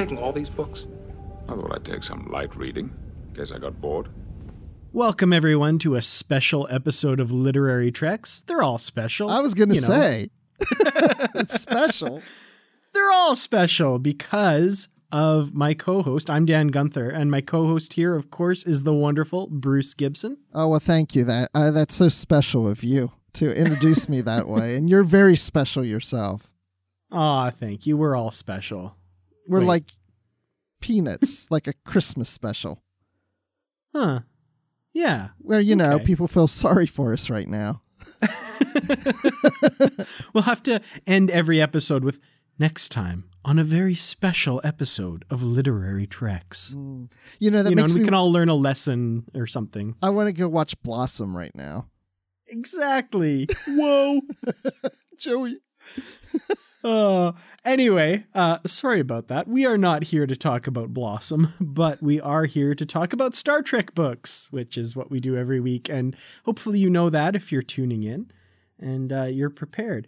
Taking all these books? I thought I'd take some light reading, in case I got bored. Welcome, everyone, to a special episode of Literary Treks. They're all special. I was going to you know. say, it's special. They're all special because of my co host. I'm Dan Gunther, and my co host here, of course, is the wonderful Bruce Gibson. Oh, well, thank you. That uh, That's so special of you to introduce me that way. And you're very special yourself. Aw, thank you. We're all special. We're Wait. like peanuts, like a Christmas special, Huh. Yeah. where, you know, Okay. people feel sorry for us right now. we'll have to end every episode with next time on a very special episode of Literary Treks. Mm. You know, that you know, we me. can all learn a lesson or something. I want to go watch Blossom right now. Exactly. Whoa. Joey. Uh, anyway, uh, sorry about that. We are not here to talk about Blossom, but we are here to talk about Star Trek books, which is what we do every week. And hopefully, you know that if you're tuning in and uh, you're prepared.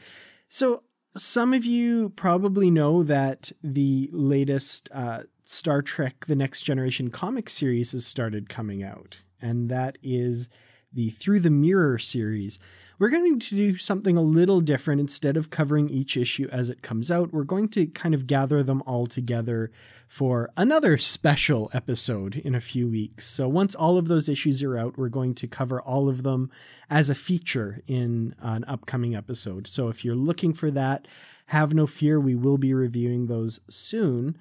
So, some of you probably know that the latest uh, Star Trek The Next Generation comic series has started coming out, and that is the Through the Mirror series. We're going to do something a little different. Instead of covering each issue as it comes out, we're going to kind of gather them all together for another special episode in a few weeks. So once all of those issues are out, we're going to cover all of them as a feature in an upcoming episode. So if you're looking for that, have no fear, we will be reviewing those soon.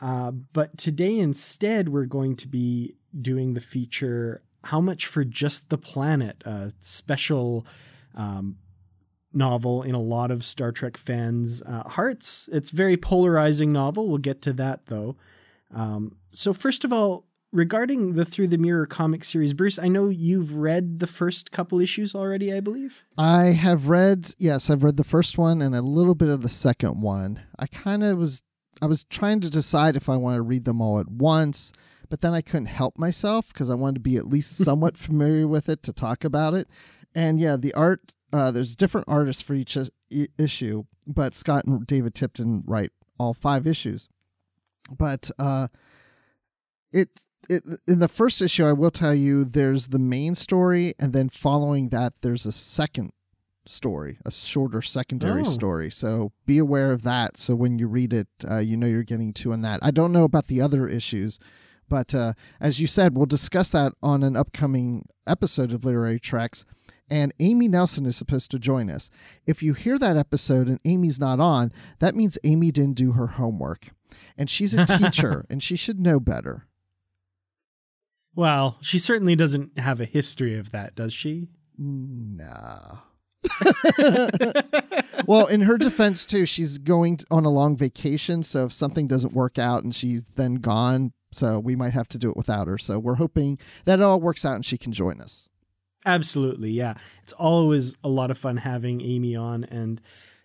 Uh, but today, instead, we're going to be doing the feature How Much for Just the Planet, a special um, novel in a lot of Star Trek fans' uh, hearts. It's a very polarizing novel. We'll get to that, though. Um, so, first of all, regarding the Through the Mirror comic series, Bruce, I know you've read the first couple issues already, I believe. I have read, yes, I've read the first one and a little bit of the second one. I kind of was, I was trying to decide if I want to read them all at once, but then I couldn't help myself because I wanted to be at least somewhat familiar with it to talk about it. And yeah, the art, uh, there's different artists for each issue, but Scott and David Tipton write all five issues. But uh, it, it in the first issue, I will tell you, there's the main story, and then following that, there's a second story, a shorter secondary Oh. story. So be aware of that. So when you read it, uh, you know you're getting two in that. I don't know about the other issues, but uh, as you said, we'll discuss that on an upcoming episode of Literary Treks. And Amy Nelson is supposed to join us. If you hear that episode and Amy's not on, that means Amy didn't do her homework. And she's a teacher and she should know better. Well, she certainly doesn't have a history of that, does she? No. well, in her defense too, she's going on a long vacation, so if something doesn't work out and she's then gone, so we might have to do it without her. So we're hoping that it all works out and she can join us. Absolutely, yeah. It's always a lot of fun having Amy on, and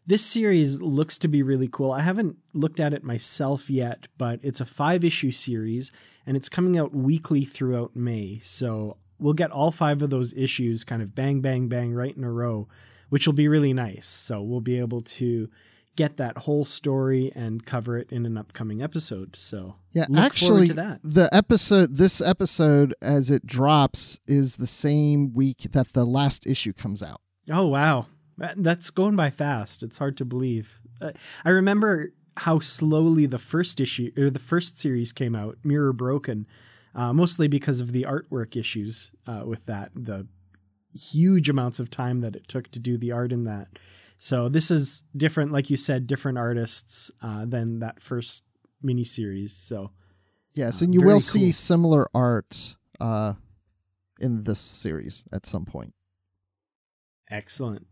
this series looks to be really cool. I haven't looked at it myself yet, but it's a five issue series, and it's coming out weekly throughout May. So we'll get all five of those issues kind of bang, bang, bang right in a row, which will be really nice. So we'll be able to get that whole story and cover it in an upcoming episode. So Yeah, actually, forward to that. the episode, this episode, as it drops, is the same week that the last issue comes out. Oh wow, that's going by fast. It's hard to believe. Uh, I remember how slowly the first issue or the first series came out, Mirror Broken, uh, mostly because of the artwork issues uh, with that, the huge amounts of time that it took to do the art in that. So this is different, like you said, different artists uh, than that first miniseries. So Yes, Uh, and you will see similar art uh, in this series at some point. Excellent.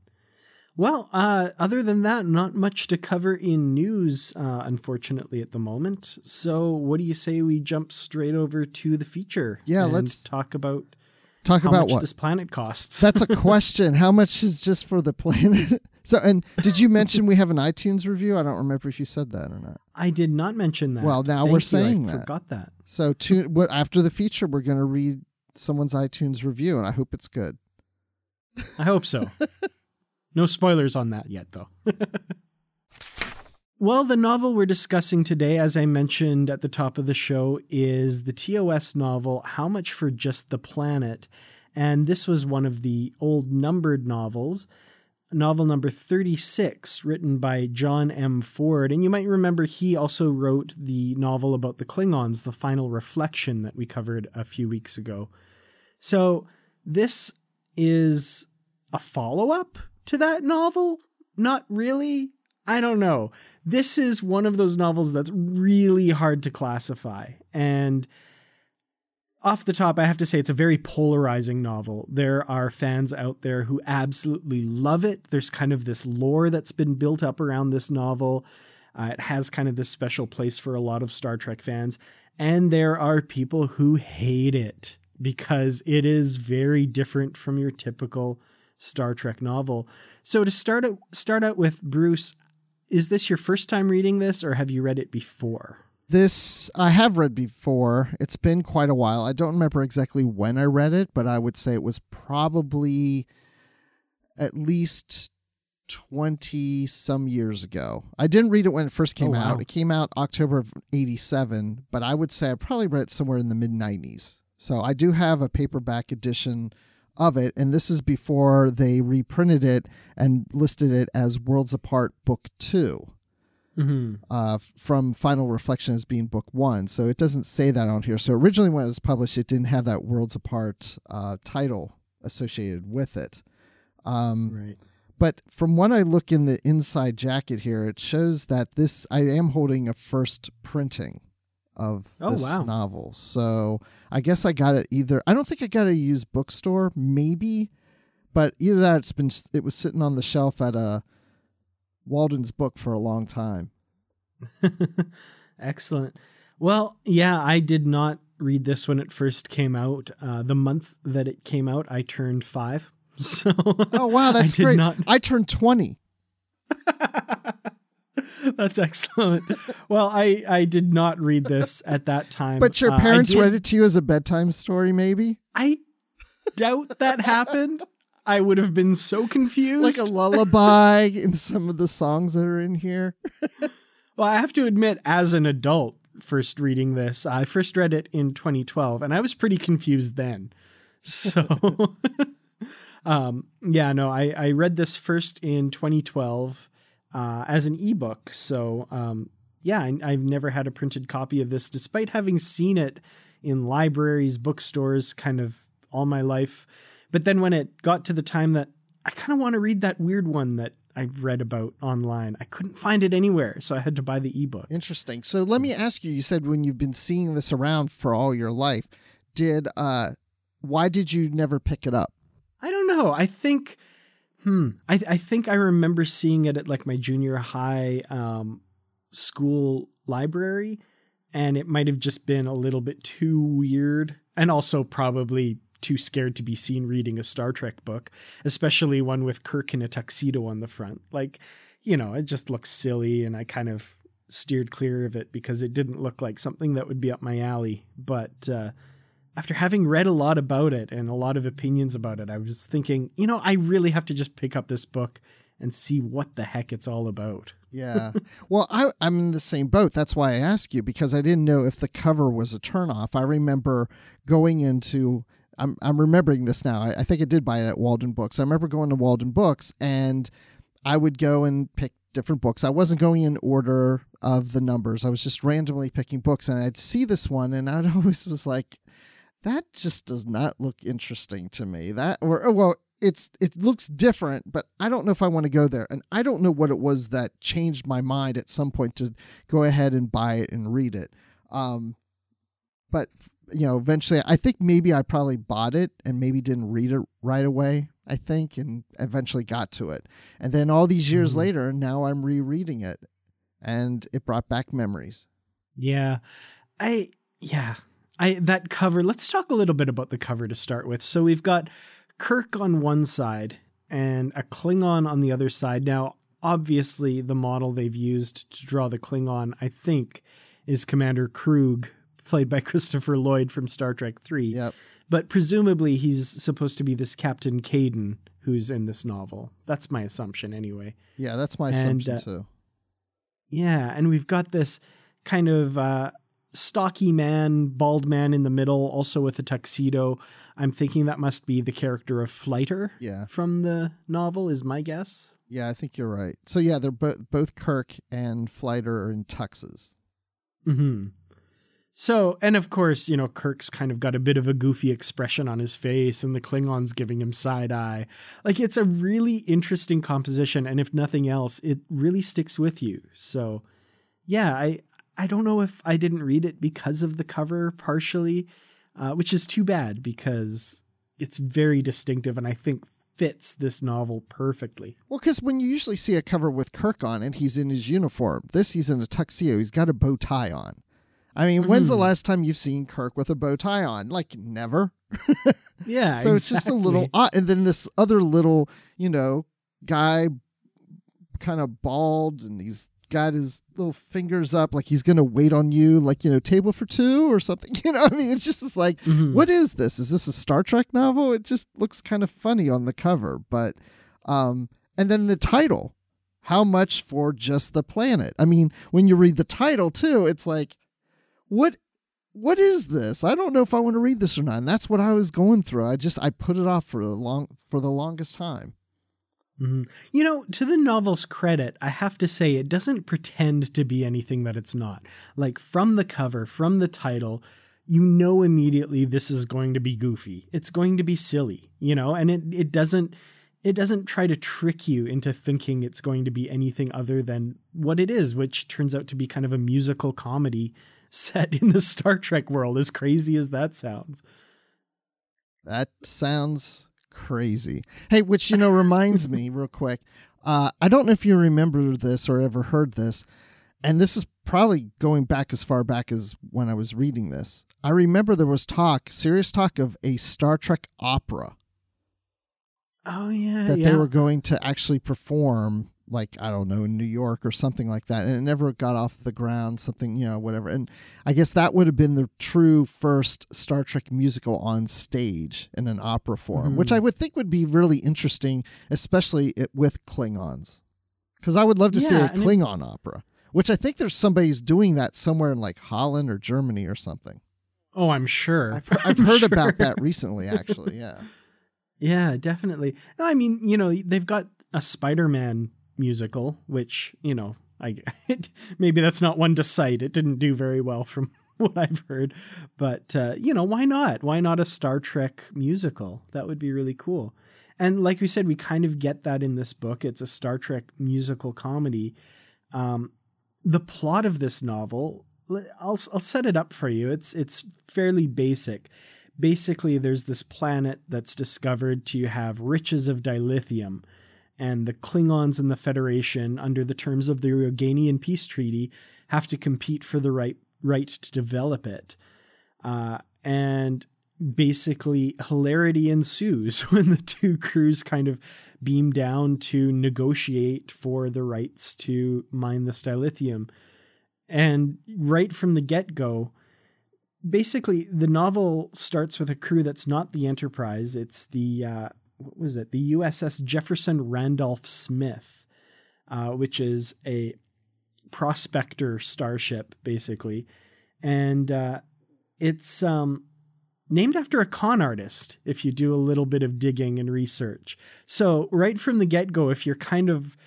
Well, uh, other than that, not much to cover in news, uh, unfortunately, at the moment. So, what do you say we jump straight over to the feature? Yeah, let's talk about Talk how about much what? this planet costs. That's a question. How much is just for the planet? So, and did you mention we have an iTunes review? I don't remember if you said that or not. I did not mention that. Well, now Thank we're you. saying I that. Forgot that. So, well, after the feature, we're going to read someone's iTunes review, and I hope it's good. I hope so. no spoilers on that yet, though. well, the novel we're discussing today, as I mentioned at the top of the show, is the TOS novel, How Much for Just the Planet? And this was one of the old numbered novels, novel number 36, written by John M. Ford. And you might remember he also wrote the novel about the Klingons, The Final Reflection, that we covered a few weeks ago. So this is a follow up to that novel? Not really. I don't know. This is one of those novels that's really hard to classify. And off the top, I have to say it's a very polarizing novel. There are fans out there who absolutely love it. There's kind of this lore that's been built up around this novel. Uh, it has kind of this special place for a lot of Star Trek fans. And there are people who hate it because it is very different from your typical Star Trek novel. So to start out, start out with Bruce, is this your first time reading this or have you read it before? This I have read before. It's been quite a while. I don't remember exactly when I read it, but I would say it was probably at least 20 some years ago. I didn't read it when it first came Oh, wow. out. It came out October of 87, but I would say I probably read it somewhere in the mid 90s. So I do have a paperback edition of it, and this is before they reprinted it and listed it as Worlds Apart Book 2 Mm-hmm. uh, from Final Reflection as being book one. So it doesn't say that on here. So originally, when it was published, it didn't have that Worlds Apart uh, title associated with it. Um, Right. but from what I look in the inside jacket here, it shows that this I am holding a first printing of Oh, this wow. novel. So I guess I got it either. I don't think I got a used bookstore, maybe, but either that it's been it was sitting on the shelf at a Walden's book for a long time. Excellent. Well, yeah, I did not read this when it first came out. Uh, the month that it came out, I turned five. So Oh wow, that's I great! not I turned twenty. That's excellent. Well, I I did not read this at that time. But your Uh, parents did- read it to you as a bedtime story, maybe I doubt that happened. I would have been so confused. like a lullaby in some of the songs that are in here. Well, I have to admit, as an adult, first reading this, I first read it in 2012, and I was pretty confused then. So, um, yeah, no, I, I read this first in 2012 uh, as an ebook. So, um, yeah, I, I've never had a printed copy of this, despite having seen it in libraries, bookstores, kind of all my life. But then when it got to the time that I kind of want to read that weird one that I've read about online, I couldn't find it anywhere, so I had to buy the ebook. Interesting. So let me ask you: You said when you've been seeing this around for all your life, did uh, why did you never pick it up? I don't know. I think, hmm, I, I think I remember seeing it at like my junior high um, school library, and it might have just been a little bit too weird, and also probably too scared to be seen reading a Star Trek book, especially one with Kirk in a tuxedo on the front. Like, you know, it just looks silly, and I kind of steered clear of it because it didn't look like something that would be up my alley. But uh, after having read a lot about it and a lot of opinions about it, I was thinking, you know, I really have to just pick up this book and see what the heck it's all about. Yeah. well, I, I'm in the same boat. That's why I asked you because I didn't know if the cover was a turnoff. I remember going into. I'm I'm remembering this now. I, I think I did buy it at Walden Books. I remember going to Walden Books and I would go and pick different books. I wasn't going in order of the numbers. I was just randomly picking books and I'd see this one and I'd always was like that just does not look interesting to me. That or well, it's it looks different, but I don't know if I want to go there. And I don't know what it was that changed my mind at some point to go ahead and buy it and read it. Um, but you know, eventually, I think maybe I probably bought it and maybe didn't read it right away. I think, and eventually got to it. And then all these years mm-hmm. later, now I'm rereading it, and it brought back memories. Yeah, I yeah, I that cover. Let's talk a little bit about the cover to start with. So we've got Kirk on one side and a Klingon on the other side. Now, obviously, the model they've used to draw the Klingon, I think, is Commander Kruge, played by Christopher Lloyd from Star Trek 3. Yep. But presumably, he's supposed to be this Captain Caden who's in this novel. That's my assumption, anyway. Yeah, that's my assumption, and, uh, too. Yeah, and we've got this kind of uh, stocky man, bald man in the middle, also with a tuxedo. I'm thinking that must be the character of Flighter yeah. from the novel, is my guess. Yeah, I think you're right. So yeah, they're both both Kirk and Flighter are in tuxes. Hmm. So, and of course, you know, Kirk's kind of got a bit of a goofy expression on his face, and the Klingons giving him side eye. Like, it's a really interesting composition, and if nothing else, it really sticks with you. So, yeah, I I don't know if I didn't read it because of the cover partially, uh, which is too bad because it's very distinctive and I think fits this novel perfectly. Well, because when you usually see a cover with Kirk on it, he's in his uniform. This he's in a tuxedo. He's got a bow tie on. I mean, mm-hmm. when's the hmm. last time you've seen Kirk with a bow tie on? Like never. yeah. so exactly. it's just a little odd. And then this other little, you know, guy, kind of bald, and he's got his little fingers up like he's gonna wait on you like you know table for two or something you know i mean it's just like mm-hmm. what is this is this a star trek novel it just looks kind of funny on the cover but um and then the title how much for just the planet i mean when you read the title too it's like what what is this i don't know if i want to read this or not and that's what i was going through i just i put it off for a long for the longest time Mm-hmm. You know, to the novel's credit, I have to say it doesn't pretend to be anything that it's not. Like from the cover, from the title, you know immediately this is going to be goofy. It's going to be silly, you know, and it, it doesn't it doesn't try to trick you into thinking it's going to be anything other than what it is, which turns out to be kind of a musical comedy set in the Star Trek world, as crazy as that sounds. That sounds crazy. Hey, which you know reminds me real quick. Uh, I don't know if you remember this or ever heard this, and this is probably going back as far back as when I was reading this. I remember there was talk, serious talk of a Star Trek opera. Oh yeah, that yeah. they were going to actually perform like I don't know in New York or something like that, and it never got off the ground. Something you know, whatever. And I guess that would have been the true first Star Trek musical on stage in an opera form, mm-hmm. which I would think would be really interesting, especially it, with Klingons, because I would love to yeah, see a Klingon it, opera. Which I think there's somebody who's doing that somewhere in like Holland or Germany or something. Oh, I'm sure. I've, I've heard sure. about that recently, actually. Yeah. Yeah, definitely. I mean, you know, they've got a Spider-Man musical, which you know, I maybe that's not one to cite. It didn't do very well from what I've heard, but uh, you know, why not? Why not a Star Trek musical? That would be really cool. And like we said, we kind of get that in this book. It's a Star Trek musical comedy. Um, the plot of this novel, I'll I'll set it up for you. It's it's fairly basic. Basically, there's this planet that's discovered to have riches of dilithium and the Klingons and the Federation, under the terms of the Organian peace treaty, have to compete for the right right to develop it. Uh, and basically, hilarity ensues when the two crews kind of beam down to negotiate for the rights to mine the dilithium. And right from the get go, basically, the novel starts with a crew that's not the Enterprise. It's the uh, what was it? The USS Jefferson Randolph Smith, uh, which is a prospector starship, basically, and uh, it's um, named after a con artist. If you do a little bit of digging and research, so right from the get go, if you're kind of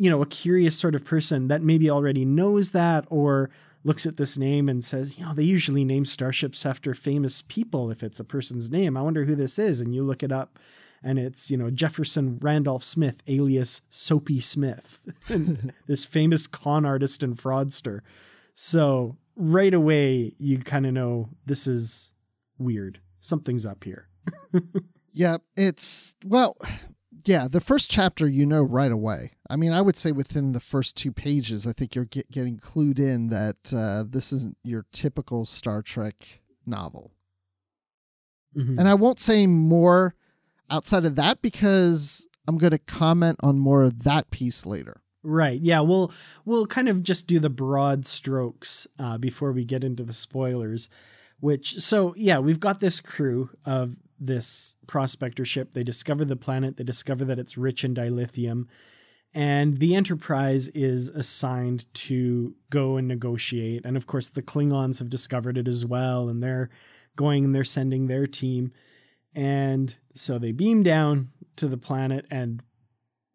you know, a curious sort of person that maybe already knows that or looks at this name and says, you know, they usually name starships after famous people if it's a person's name. I wonder who this is. And you look it up and it's, you know, Jefferson Randolph Smith, alias Soapy Smith, this famous con artist and fraudster. So right away, you kind of know this is weird. Something's up here. yeah, it's, well, yeah, the first chapter you know right away. I mean, I would say within the first two pages, I think you're get, getting clued in that uh, this isn't your typical Star Trek novel. Mm-hmm. And I won't say more outside of that because I'm going to comment on more of that piece later. Right. Yeah. We'll we'll kind of just do the broad strokes uh, before we get into the spoilers. Which so yeah, we've got this crew of this prospector ship. They discover the planet. They discover that it's rich in dilithium. And the Enterprise is assigned to go and negotiate. And of course, the Klingons have discovered it as well. And they're going and they're sending their team. And so they beam down to the planet. And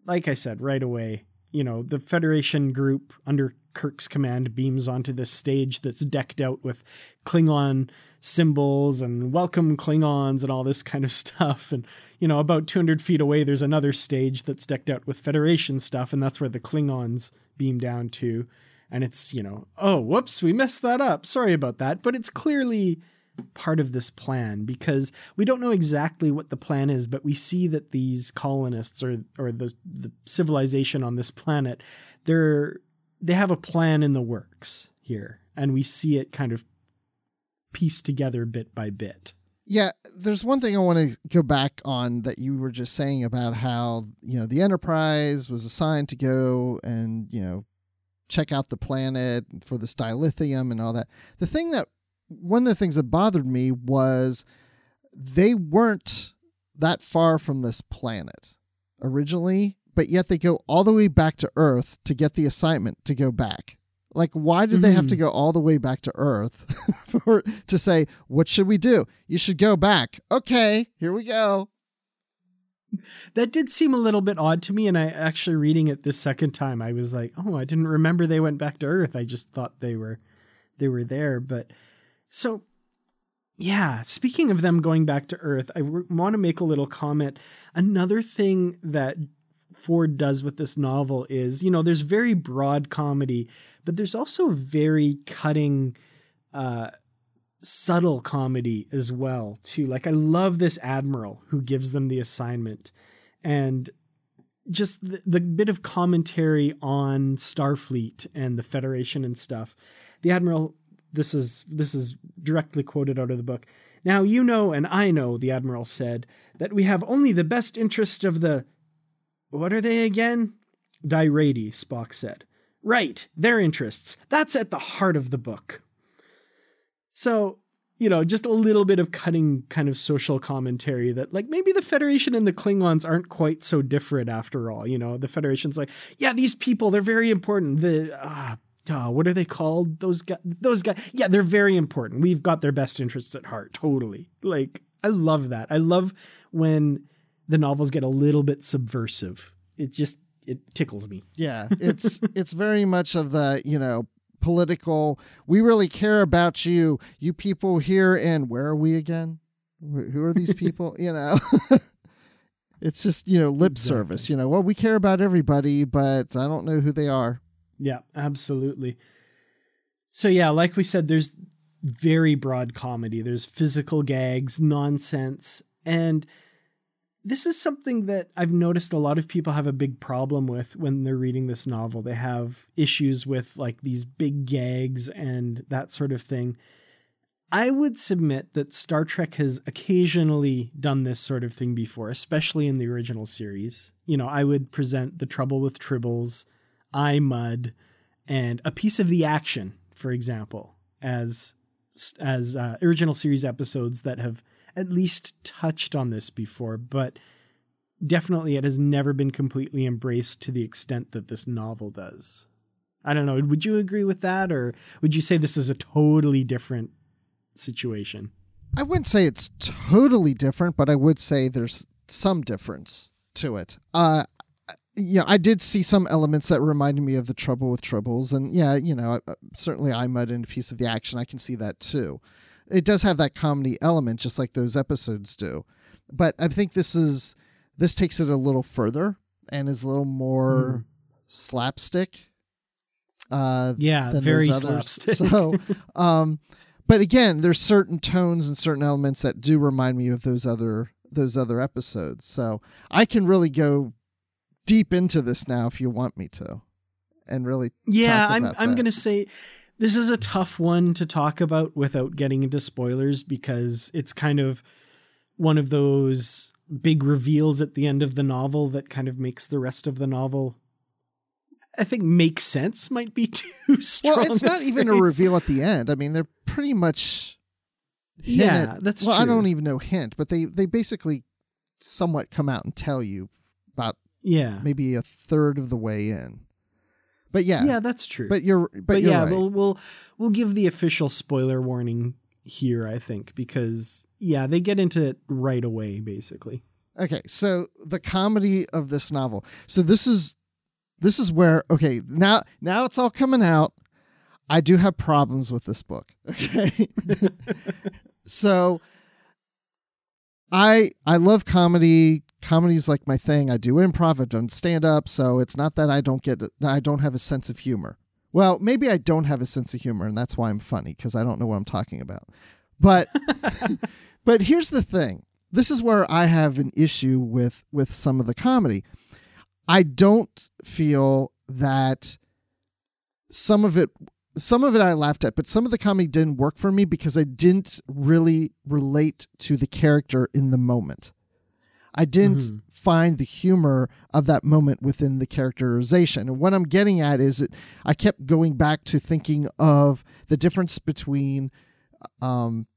like I said, right away, you know, the Federation group under Kirk's command beams onto this stage that's decked out with Klingon symbols and welcome Klingons and all this kind of stuff. And, you know, about 200 feet away, there's another stage that's decked out with Federation stuff, and that's where the Klingons beam down to. And it's, you know, oh, whoops, we messed that up. Sorry about that. But it's clearly part of this plan because we don't know exactly what the plan is, but we see that these colonists or or the the civilization on this planet, they're they have a plan in the works here. And we see it kind of pieced together bit by bit. Yeah, there's one thing I want to go back on that you were just saying about how, you know, the Enterprise was assigned to go and, you know, check out the planet for the dilithium and all that. The thing that one of the things that bothered me was they weren't that far from this planet originally, but yet they go all the way back to Earth to get the assignment to go back. Like, why did mm-hmm. they have to mm-hmm. go all the way back to Earth for to say, what should we do? You should go back. Okay, here we go. That did seem a little bit odd to me, and I actually reading it this second time, I was like, "Oh, I didn't remember they went back to Earth. I just thought they were, they were there." But so, yeah. Speaking of them going back to Earth, I want to make a little comment. Another thing that Ford does with this novel is, you know, there's very broad comedy, but there's also very cutting, uh, subtle comedy as well too. Like I love this admiral who gives them the assignment, and just the, the bit of commentary on Starfleet and the Federation and stuff. The admiral, this is this is directly quoted out of the book. Now you know and I know, the admiral said, that we have only the best interest of the what are they again? Direidi, Spock said. Right, their interests. That's at the heart of the book. So, you know, just a little bit of cutting kind of social commentary that, like, maybe the Federation and the Klingons aren't quite so different after all. You know, the Federation's like, yeah, these people, they're very important. The, uh, uh, what are they called? Those guys, those guys. Yeah, they're very important. We've got their best interests at heart. Totally. Like, I love that. I love when the novels get a little bit subversive. It just it tickles me. Yeah, it's it's very much of the you know political. We really care about you, you people here in where are we again? Who are these people? you know. it's just you know lip exactly. service. You know, well we care about everybody, but I don't know who they are. Yeah, absolutely. So yeah, like we said, there's very broad comedy. There's physical gags, nonsense, and this is something that I've noticed a lot of people have a big problem with when they're reading this novel. They have issues with like these big gags and that sort of thing. I would submit that Star Trek has occasionally done this sort of thing before, especially in the original series. You know, I would present The Trouble with Tribbles, I Mudd, and A Piece of the Action, for example, as as uh, original series episodes that have at least touched on this before, but definitely it has never been completely embraced to the extent that this novel does. I don't know. Would you agree with that, or would you say this is a totally different situation? I wouldn't say it's totally different, but I would say there's some difference to it. Uh, yeah, I did see some elements that reminded me of the Trouble with Troubles, and yeah, you know, uh, certainly I Mudd in a piece of the action. I can see that too. It does have that comedy element, just like those episodes do. But I think this is this takes it a little further and is a little more mm. slapstick. Uh, yeah, very slapstick. So, um, but again, there's certain tones and certain elements that do remind me of those other those other episodes. So I can really go deep into this now if you want me to, and really. Yeah, I'm I'm gonna say this is a tough one to talk about without getting into spoilers because it's kind of one of those big reveals at the end of the novel that kind of makes the rest of the novel I think makes sense might be too strong. Well, it's not even a reveal at the end. I mean, they're pretty much yeah, at, that's well, true. I don't even know hint, but they they basically somewhat come out and tell you yeah maybe a third of the way in. But yeah, yeah, that's true. But you're but, but you're yeah, right. we'll we'll we'll give the official spoiler warning here. I think because yeah, they get into it right away, basically. Okay, so the comedy of this novel. So this is this is where okay now now it's all coming out i do have problems with this book okay so i i love comedy comedy's like my thing. I do improv i've done stand up so it's not that i don't get i don't have a sense of humor. Well maybe i don't have a sense of humor and that's why i'm funny because i don't know what i'm talking about. But but here's the thing. This is where i have an issue with with some of the comedy. I don't feel that some of it some of it I laughed at, but some of the comedy didn't work for me because I didn't really relate to the character in the moment. I didn't mm-hmm. find the humor of that moment within the characterization. And what I'm getting at is that I kept going back to thinking of the difference between um,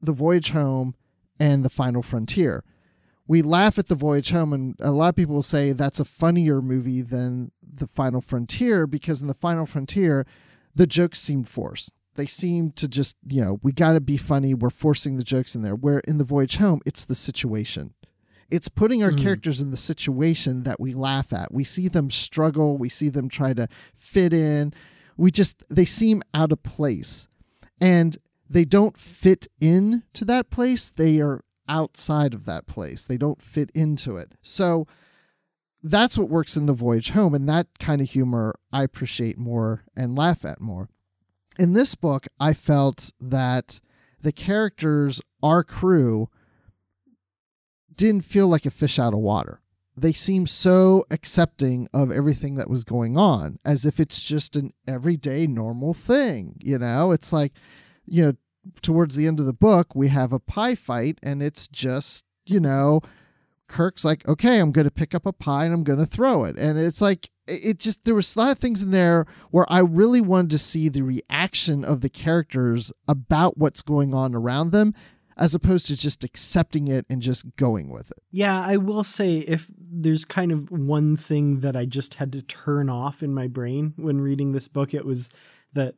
the voyage home and the final frontier we laugh at the voyage home and a lot of people will say that's a funnier movie than the final frontier because in the final frontier the jokes seem forced they seem to just you know we got to be funny we're forcing the jokes in there where in the voyage home it's the situation it's putting our mm. characters in the situation that we laugh at we see them struggle we see them try to fit in we just they seem out of place and they don't fit in to that place they are outside of that place. They don't fit into it. So that's what works in the voyage home and that kind of humor I appreciate more and laugh at more. In this book, I felt that the characters, our crew, didn't feel like a fish out of water. They seemed so accepting of everything that was going on as if it's just an everyday normal thing. You know, it's like, you know, towards the end of the book, we have a pie fight, and it's just, you know, Kirk's like, okay, I'm going to pick up a pie and I'm going to throw it. And it's like, it just, there was a lot of things in there where I really wanted to see the reaction of the characters about what's going on around them as opposed to just accepting it and just going with it. Yeah, I will say if there's kind of one thing that I just had to turn off in my brain when reading this book, it was that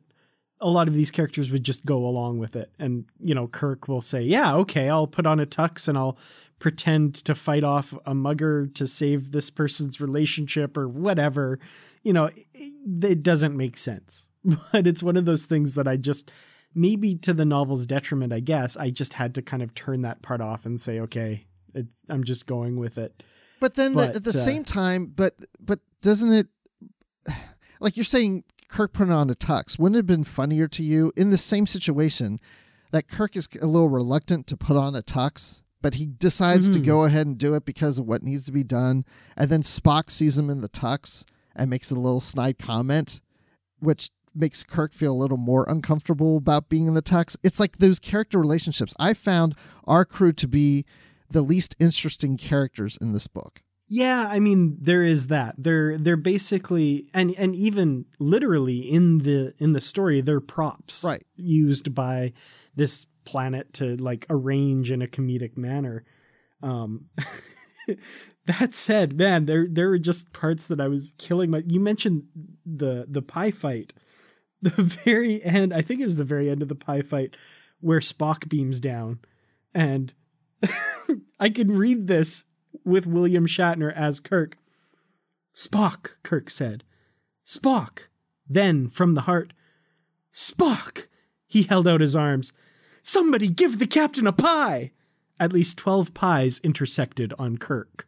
a lot of these characters would just go along with it. And, you know, Kirk will say, yeah, okay, I'll put on a tux and I'll pretend to fight off a mugger to save this person's relationship or whatever. You know, it, it doesn't make sense. But it's one of those things that I just, maybe to the novel's detriment, I guess, I just had to kind of turn that part off and say, okay, I'm just going with it. But then but, the, at the uh, same time, but but doesn't it like you're saying Kirk putting on a tux, wouldn't it have been funnier to you in the same situation that Kirk is a little reluctant to put on a tux, but he decides mm-hmm. to go ahead and do it because of what needs to be done, and then Spock sees him in the tux and makes a little snide comment, which makes Kirk feel a little more uncomfortable about being in the tux. It's like those character relationships. I found our crew to be the least interesting characters in this book. Yeah, I mean there is that. They're they're basically and and even literally in the in the story they're props Right. used by this planet to like arrange in a comedic manner. Um that said, man, there there were just parts that I was killing my you mentioned the the pie fight. The very end, I think it was the very end of the pie fight where Spock beams down and I can read this with William Shatner as Kirk. Spock, Kirk said. Spock. Then, from the heart, Spock! He held out his arms. Somebody give the captain a pie! At least 12 pies intersected on Kirk.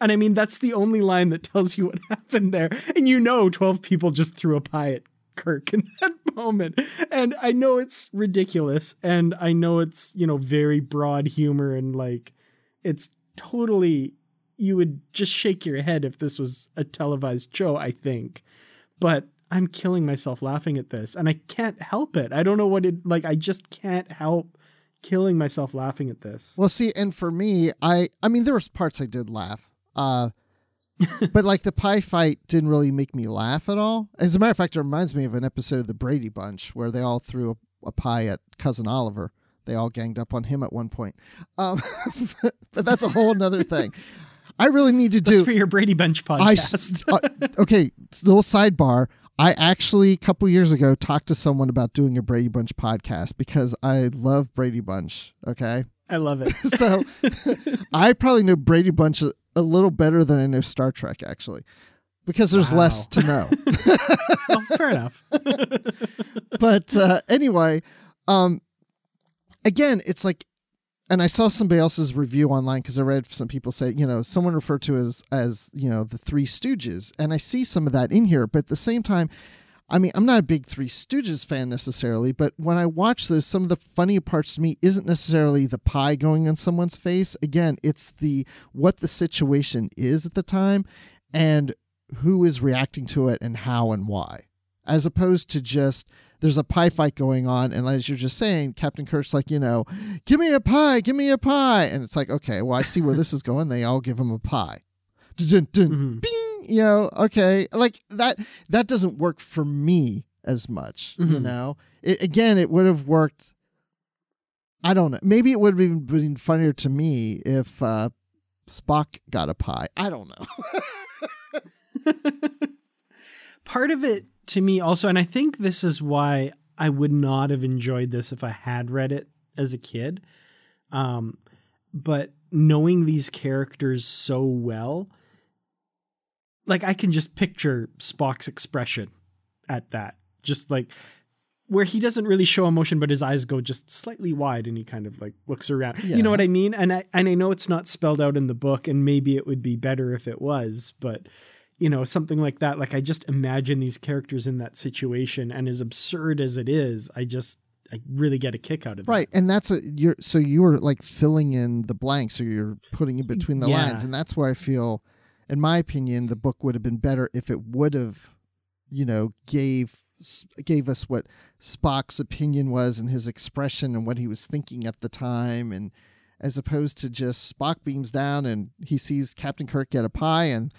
And I mean, that's the only line that tells you what happened there. And you know, 12 people just threw a pie at Kirk in that moment. And I know it's ridiculous. And I know it's, you know, very broad humor and like, it's totally, you would just shake your head if this was a televised show, I think. But I'm killing myself laughing at this and I can't help it. I don't know what it, like, I just can't help killing myself laughing at this. Well, see, and for me, I I mean, there was parts I did laugh, uh, but like the pie fight didn't really make me laugh at all. As a matter of fact, it reminds me of an episode of the Brady Bunch where they all threw a, a pie at cousin Oliver. They all ganged up on him at one point, um, but that's a whole nother thing. I really need to do. That's for your Brady Bunch I podcast. uh, okay, little sidebar. I actually a couple years ago talked to someone about doing a Brady Bunch podcast because I love Brady Bunch. Okay, I love it. so I probably know Brady Bunch a, little better than I know Star Trek actually, because there's less to know. oh, fair enough. but uh, anyway, um, again, it's like, and I saw somebody else's review online because I read some people say, you know, someone referred to as as you know the Three Stooges, and I see some of that in here, but at the same time. I mean, I'm not a big Three Stooges fan necessarily, but when I watch this, some of the funny parts to me isn't necessarily the pie going on someone's face. Again, it's the what the situation is at the time and who is reacting to it and how and why. As opposed to just there's a pie fight going on and as you're just saying captain kirk's like you know give me a pie give me a pie. And it's like okay well i see where this is going. They all give him a pie. Dun, dun, Mhm. You know okay like that that doesn't work for me as much you Mhm. know it, again it would have worked i don't know maybe it would have even been funnier to me if uh spock got a pie i don't know Part of it to me also, and I think this is why I would not have enjoyed this if I had read it as a kid. Um, but knowing these characters so well, like I can just picture Spock's expression at that. Just like where he doesn't really show emotion, but his eyes go just slightly wide and he kind of like looks around. You know what I mean? And I and I know it's not spelled out in the book, and maybe it would be better if it was, but you know, something like that. Like I just imagine these characters in that situation, and as absurd as it is, I just I really get a kick out of it. Right, and that's what you're. So you were like filling in the blanks, or you're putting in between the Yeah. lines, and that's where I feel, in my opinion, the book would have been better if it would have, you know, gave gave us what Spock's opinion was and his expression and what he was thinking at the time, and as opposed to just Spock beams down and he sees Captain Kirk get a pie and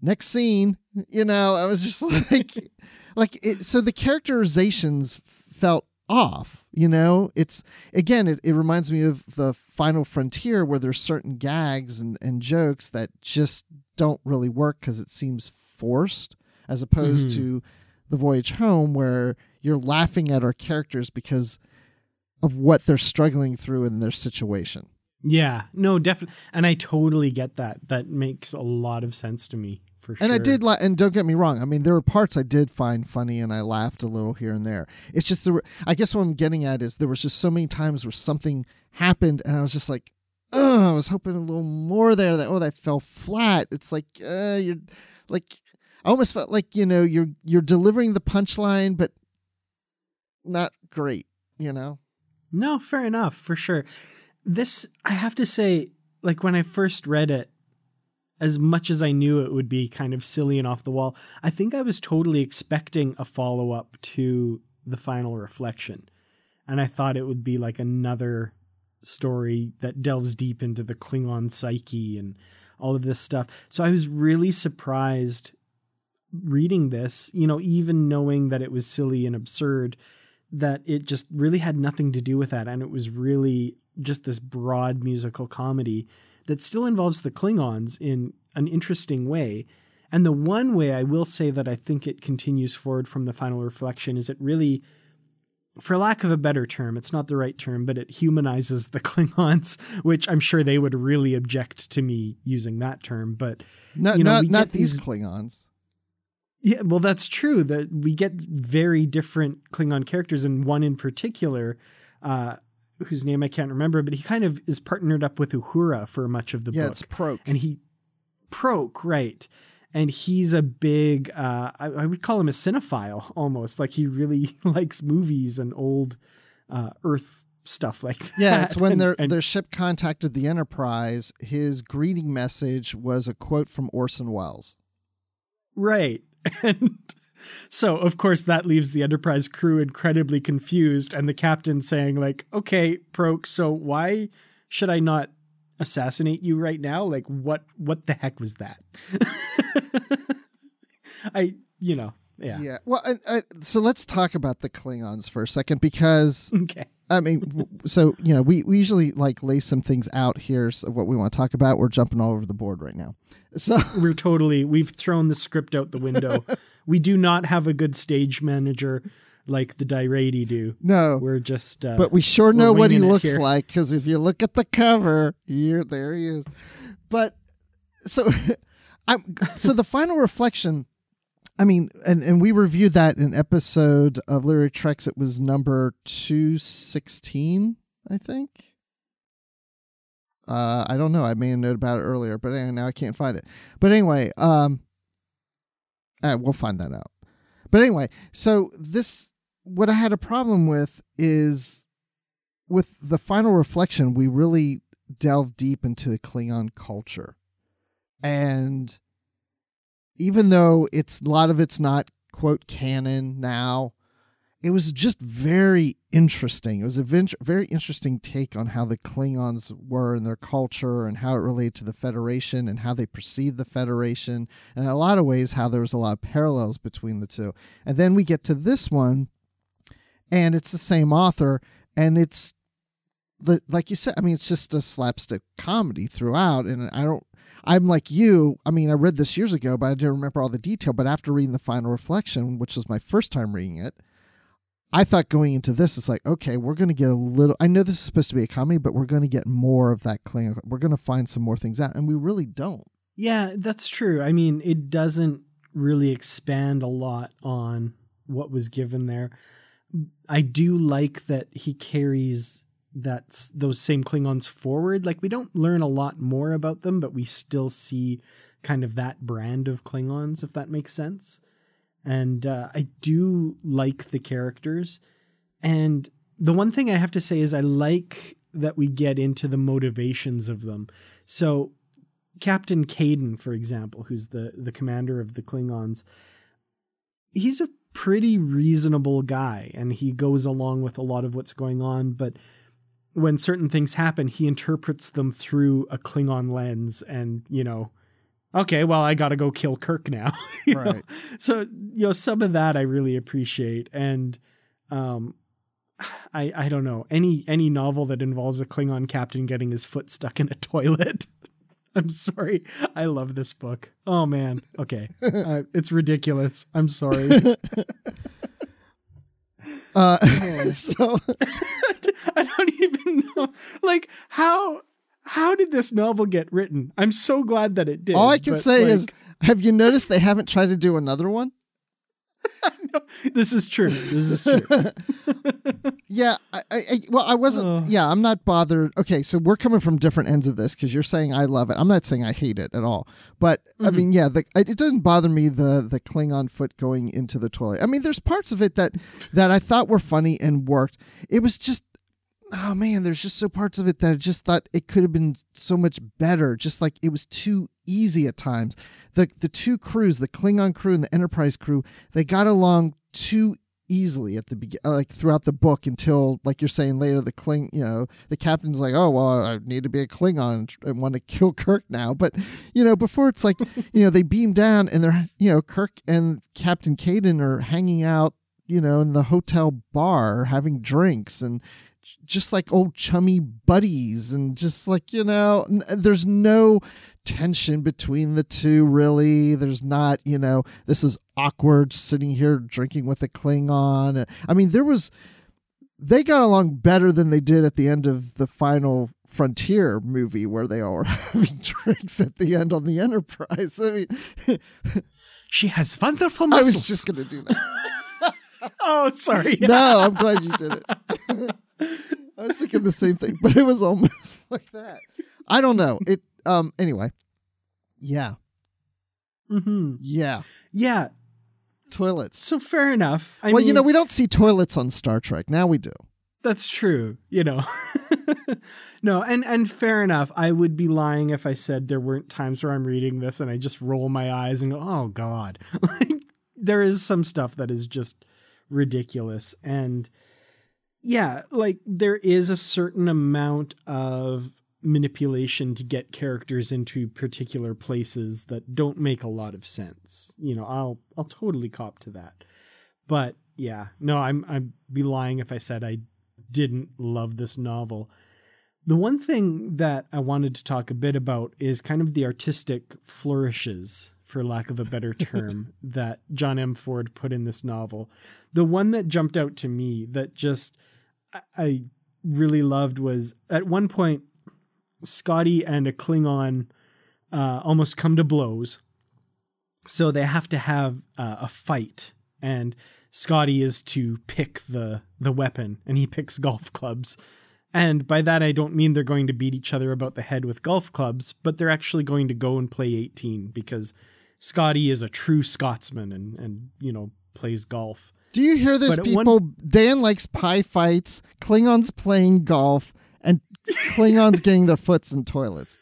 next scene, you know, I was just like, like it, so the characterizations felt off. You know, it's again, it, it reminds me of the Final Frontier where there's certain gags and, and jokes that just don't really work because it seems forced, as opposed Mhm. to the Voyage Home where you're laughing at our characters because of what they're struggling through in their situation. Yeah. No, definitely. And I totally get that. That makes a lot of sense to me for sure. And I did, la- and don't get me wrong. I mean, there were parts I did find funny, and I laughed a little here and there. It's just there. Were, I guess what I'm getting at is there was just so many times where something happened, and I was just like, oh, I was hoping a little more there. That oh, that fell flat. It's like uh, you're like, I almost felt like you know you're you're delivering the punchline, but not great. You know. No, fair enough, for sure. This, I have to say, like when I first read it, as much as I knew it would be kind of silly and off the wall, I think I was totally expecting a follow up to the final reflection. And I thought it would be like another story that delves deep into the Klingon psyche and all of this stuff. So I was really surprised reading this, you know, even knowing that it was silly and absurd, that it just really had nothing to do with that. And it was really just this broad musical comedy that still involves the Klingons in an interesting way. And the one way I will say that I think it continues forward from the final reflection is it really, for lack of a better term, it's not the right term, but it humanizes the Klingons, which I'm sure they would really object to me using that term. But not you know, not, not these Klingons. yeah, well, that's true. That we get very different Klingon characters, and one in particular, uh, whose name I can't remember, but he kind of is partnered up with Uhura for much of the Yeah, book. it's Proke. and he Proke, right? And he's a big, uh, I, I would call him a cinephile almost. Like he really likes movies and old uh, Earth stuff like that. Yeah, it's when And- their and- their ship contacted the Enterprise. His greeting message was a quote from Orson Welles. Right. And so, of course, that leaves the Enterprise crew incredibly confused, and the captain saying, like, okay, Proke, so why should I not assassinate you right now? Like, what what the heck was that? I, you know, yeah. Yeah. Well, I, I, so let's talk about the Klingons for a second because Okay. I mean, so you know, we, we usually like lay some things out here of what we want to talk about. We're jumping all over the board right now. So We're totally, we've thrown the script out the window. we do not have a good stage manager like the Direidi do. no, We're just, uh, but we sure know what he looks here. like because if you look at the cover, here, there he is. But so, I'm so the final reflection. I mean, and and we reviewed that in episode of Literary Treks. It was number two sixteen, I think. Uh, I don't know. I made a note about it earlier, but now I can't find it. But anyway, um, uh, we'll find that out. But anyway, so this what I had a problem with is with the final reflection, we really delve deep into the Klingon culture. And even though it's a lot of it's not quote canon now, it was just very interesting. It was a very interesting take on how the Klingons were and their culture and how it related to the Federation and how they perceived the Federation. And in a lot of ways, how there was a lot of parallels between the two. And then we get to this one, and it's the same author, and it's the like you said. I mean, it's just a slapstick comedy throughout, and I don't. I'm like you. I mean, I read this years ago, but I didn't remember all the detail. But after reading the final reflection, which was my first time reading it, I thought going into this, it's like, okay, we're going to get a little. I know this is supposed to be a comedy, but we're going to get more of that Klingon. We're going to find some more things out, and we really don't. Yeah, that's true. I mean, it doesn't really expand a lot on what was given there. I do like that he carries that those same Klingons forward. Like we don't learn a lot more about them, but we still see kind of that brand of Klingons, if that makes sense. And uh, I do like the characters. And the one thing I have to say is I like that we get into the motivations of them. So Captain Caden, for example, who's the the commander of the Klingons, he's a pretty reasonable guy and he goes along with a lot of what's going on, but when certain things happen, he interprets them through a Klingon lens and, you know, okay, well, I got to go kill Kirk now. you know? Right. So, you know, some of that I really appreciate and um I I don't know. Any any novel that involves a Klingon captain getting his foot stuck in a toilet. I'm sorry. I love this book. Oh man. Okay. Uh, it's ridiculous. I'm sorry. Uh, so I don't even know. Like how how did this novel get written? I'm so glad that it did. all I can say like, is, have you noticed they haven't tried to do another one? this is true. This is true. Yeah, I, I, I well, I wasn't. Ugh. Yeah, I'm not bothered. Okay, so we're coming from different ends of this because you're saying I love it. I'm not saying I hate it at all. But I Mm-hmm. mean, yeah, the, it doesn't bother me the the Klingon foot going into the toilet. I mean, there's parts of it that that I thought were funny and worked. It was just. Oh man, there's just so parts of it that I just thought it could have been so much better. Just like it was too easy at times. The the two crews, the Klingon crew and the Enterprise crew, they got along too easily at the begin, uh, like throughout the book until, like you're saying later, the Kling, you know, the captain's like, oh well, I need to be a Klingon and want to kill Kirk now. But you know, before it's like, you know, they beam down and they're, you know, Kirk and Captain Caden are hanging out, you know, in the hotel bar having drinks and just like old chummy buddies and just like you know n- there's no tension between the two really. There's not you know this is awkward sitting here drinking with a klingon. I mean there was they got along better than they did at the end of the final frontier movie where they all were having drinks at the end on the enterprise. I mean She has wonderful muscles. i was just gonna do that oh, sorry. no i'm glad you did it I was thinking the same thing, but it was almost like that. I don't know. It um anyway. Yeah. hmm Yeah. Yeah. Toilets. So fair enough. I well, mean, you know, we don't see toilets on Star Trek. Now we do. That's true, you know. no, and and fair enough. I would be lying if I said there weren't times where I'm reading this and I just roll my eyes and go, "Oh god." Like there is some stuff that is just ridiculous and yeah, like there is a certain amount of manipulation to get characters into particular places that don't make a lot of sense. You know, I'll I'll totally cop to that. But yeah, no, I'm I'd be lying if I said I didn't love this novel. The one thing that I wanted to talk a bit about is kind of the artistic flourishes, for lack of a better term, that John M. Ford put in this novel. The one that jumped out to me that just I- really loved was at one point Scotty and a Klingon uh, almost come to blows. So they have to have uh, a fight, and Scotty is to pick the the weapon, and he picks golf clubs. And by that I don't mean they're going to beat each other about the head with golf clubs, but they're actually going to go and play 18 because Scotty is a true Scotsman and and you know plays golf. Do you hear this, at one- people? Dan likes pie fights, Klingons playing golf, and Klingons getting their foots in toilets.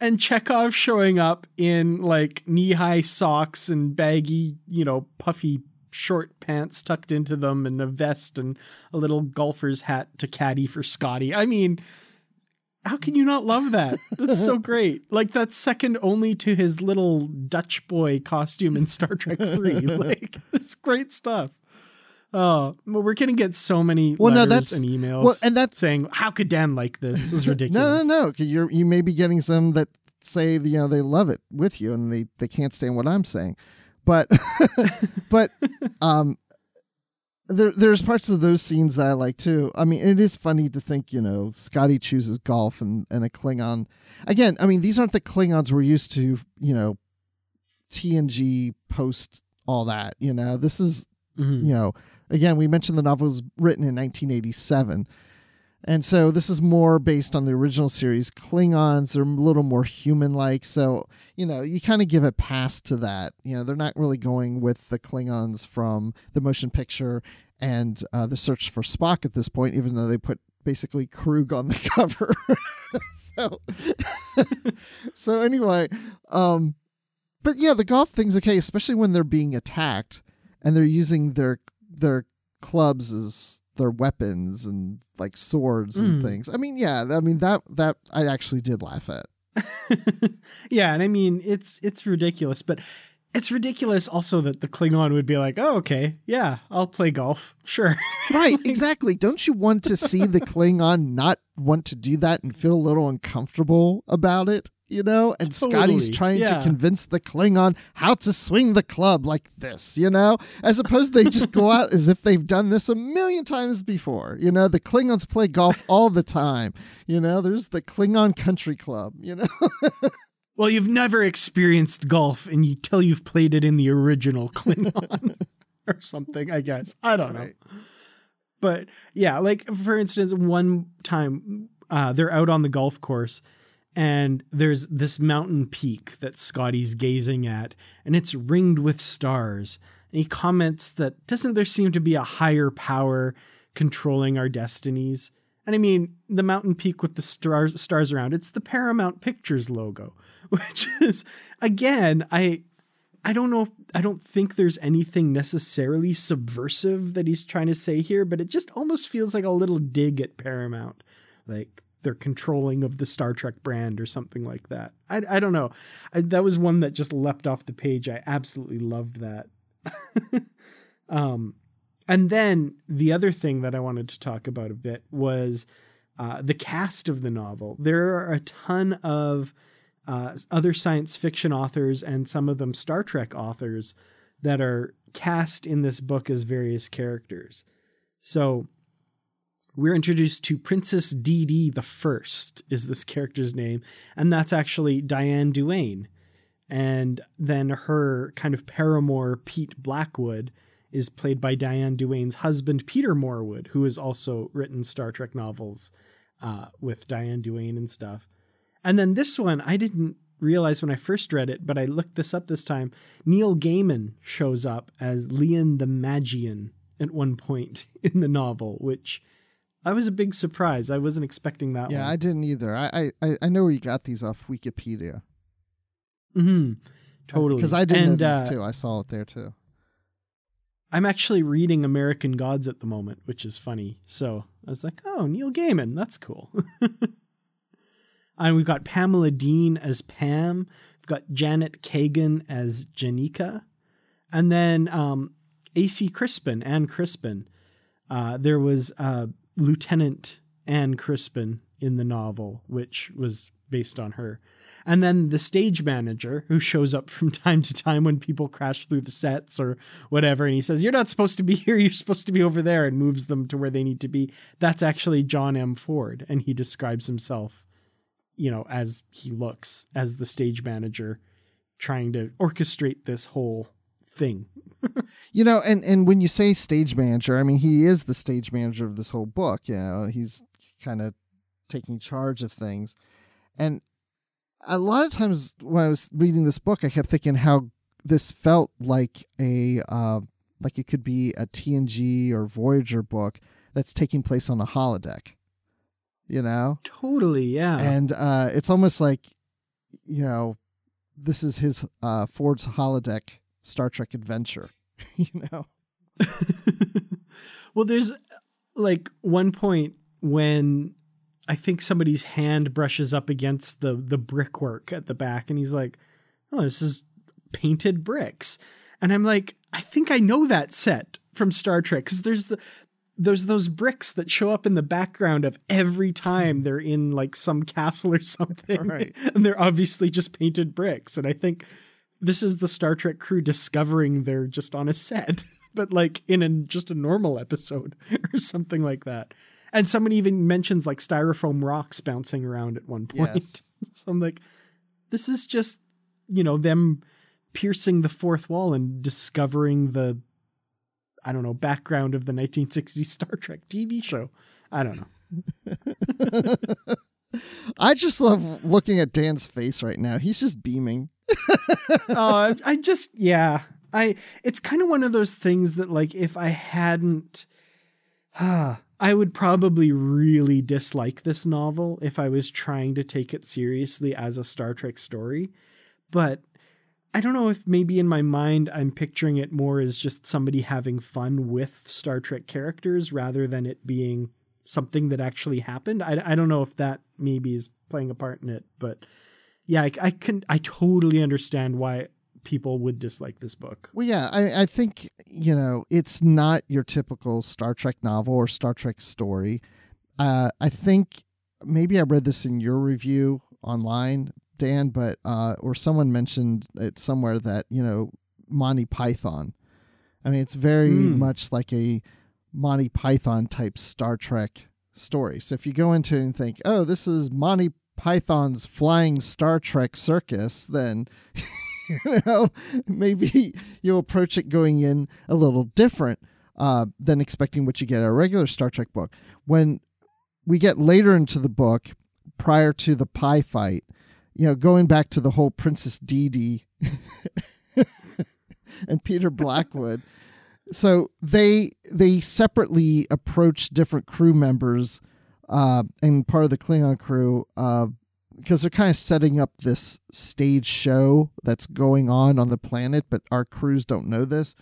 and Chekov showing up in like knee high socks and baggy, you know, puffy short pants tucked into them and a vest and a little golfer's hat to caddy for Scotty. I mean, how can you not love that? That's so great. Like that's second only to his little Dutch boy costume in Star Trek 3. Like it's great stuff. Oh, well, we're gonna get so many Well, no, letters that's- and emails well, and that's- saying, "How could Dan like this? This is ridiculous." No, no, no. You're you may be getting some that say you know they love it with you and they they can't stand what I'm saying, but but um there there's parts of those scenes that I like too. I mean, it is funny to think you know Scotty chooses golf and and a Klingon. Again, I mean these aren't the Klingons we're used to. You know, TNG post all that. You know, this is Mhm. you know, again, we mentioned the novel was written in 1987. And so this is more based on the original series. Klingons are a little more human like. So, you know, you kind of give a pass to that. You know, they're not really going with the Klingons from the motion picture and uh, the search for Spock at this point, even though they put basically Kruge on the cover. so, so anyway, um, but yeah, the golf thing's okay, especially when they're being attacked and they're using their their clubs as their weapons and like swords and Mm. things. I mean, yeah, I mean that that I actually did laugh at. yeah, and I mean it's it's ridiculous, but it's ridiculous also that the Klingon would be like, "Oh, okay, yeah, I'll play golf, sure." Right, exactly. Don't you want to see the Klingon not want to do that and feel a little uncomfortable about it? You know, and Scotty's trying yeah. to convince the Klingon how to swing the club like this, you know, as opposed they just go out as if they've done this a million times before. You know, the Klingons play golf all the time. You know, there's the Klingon Country Club, you know. well, you've never experienced golf, and you tell you've played it in the original Klingon or something. I guess I don't know. But yeah, like for instance, one time uh, they're out on the golf course and there's this mountain peak that Scotty's gazing at, and it's ringed with stars. And he comments that doesn't there seem to be a higher power controlling our destinies? And I mean, the mountain peak with the stars stars around, it's the Paramount Pictures logo, which is again, I I don't know. I don't think there's anything necessarily subversive that he's trying to say here, but it just almost feels like a little dig at Paramount, like their controlling of the Star Trek brand or something like that. I, I don't know. I, that was one that just leapt off the page. I absolutely loved that. um, and then the other thing that I wanted to talk about a bit was uh, the cast of the novel. There are a ton of uh, other science fiction authors and some of them Star Trek authors that are cast in this book as various characters. So we're introduced to Princess Dee Dee the First is this character's name, and that's actually Diane Duane. And then her kind of paramour, Pete Blackwood, is played by Diane Duane's husband, Peter Morwood, who has also written Star Trek novels uh, with Diane Duane and stuff. And then this one, I didn't realize when I first read it, but I looked this up this time. Neil Gaiman shows up as Leon the Magian at one point in the novel, which I was a big surprise. I wasn't expecting that yeah, one. I didn't either. I, I I know where you got these off Wikipedia. hmm Totally. Because I didn't and, know these uh, too. I saw it there too. I'm actually reading American Gods at the moment, which is funny. So I was like, oh, Neil Gaiman, that's cool. and we've got Pamela Dean as Pam. We've got Janet Kagan as Janika. And then um, AC Crispin, Anne Crispin. Uh, there was uh, Lieutenant Anne Crispin in the novel, which was based on her. And then the stage manager who shows up from time to time when people crash through the sets or whatever. And he says, You're not supposed to be here. You're supposed to be over there and moves them to where they need to be. That's actually John M. Ford. And he describes himself, you know, as he looks as the stage manager trying to orchestrate this whole thing. You know, and and when you say stage manager, I mean he is the stage manager of this whole book. You know, he's kind of taking charge of things, and a lot of times when I was reading this book, I kept thinking how this felt like a uh, like it could be a TNG or Voyager book that's taking place on a holodeck. You know, Totally, yeah. and uh, it's almost like you know this is his uh, Ford's holodeck Star Trek adventure. you know. well, there's like one point when I think somebody's hand brushes up against the the brickwork at the back, and he's like, "Oh, this is painted bricks," and I'm like, "I think I know that set from Star Trek because there's the." There's those bricks that show up in the background of every time they're in like some castle or something. Right. And they're obviously just painted bricks. And I think this is the Star Trek crew discovering they're just on a set, but like in a, just a normal episode or something like that. And someone even mentions like styrofoam rocks bouncing around at one point. Yes. so I'm like, this is just, you know, them piercing the fourth wall and discovering the, I don't know, background of the 1960s Star Trek TV show. I don't know. I just love looking at Dan's face right now. He's just beaming. oh, I just yeah. I it's kind of one of those things that like if I hadn't ah, I would probably really dislike this novel if I was trying to take it seriously as a Star Trek story. But I don't know if maybe in my mind I'm picturing it more as just somebody having fun with Star Trek characters rather than it being something that actually happened. I, I don't know if that maybe is playing a part in it, but yeah, I, I can I totally understand why people would dislike this book. Well, yeah, I, I think, you know, it's not your typical Star Trek novel or Star Trek story. Uh, I think maybe I read this in your review online, Dan, but, uh, or someone mentioned it somewhere that, you know, Monty Python. I mean, it's very Hmm. much like a Monty Python type Star Trek story. So if you go into it and think, oh, this is Monty Python's flying Star Trek circus, then you know maybe you'll approach it going in a little different uh, than expecting what you get at a regular Star Trek book. When we get later into the book, prior to the pie fight, you know, going back to the whole Princess Dee Dee and Peter Blackwood. So they they separately approach different crew members uh, and part of the Klingon crew uh, because they're kind of setting up this stage show that's going on on the planet, but our crews don't know this.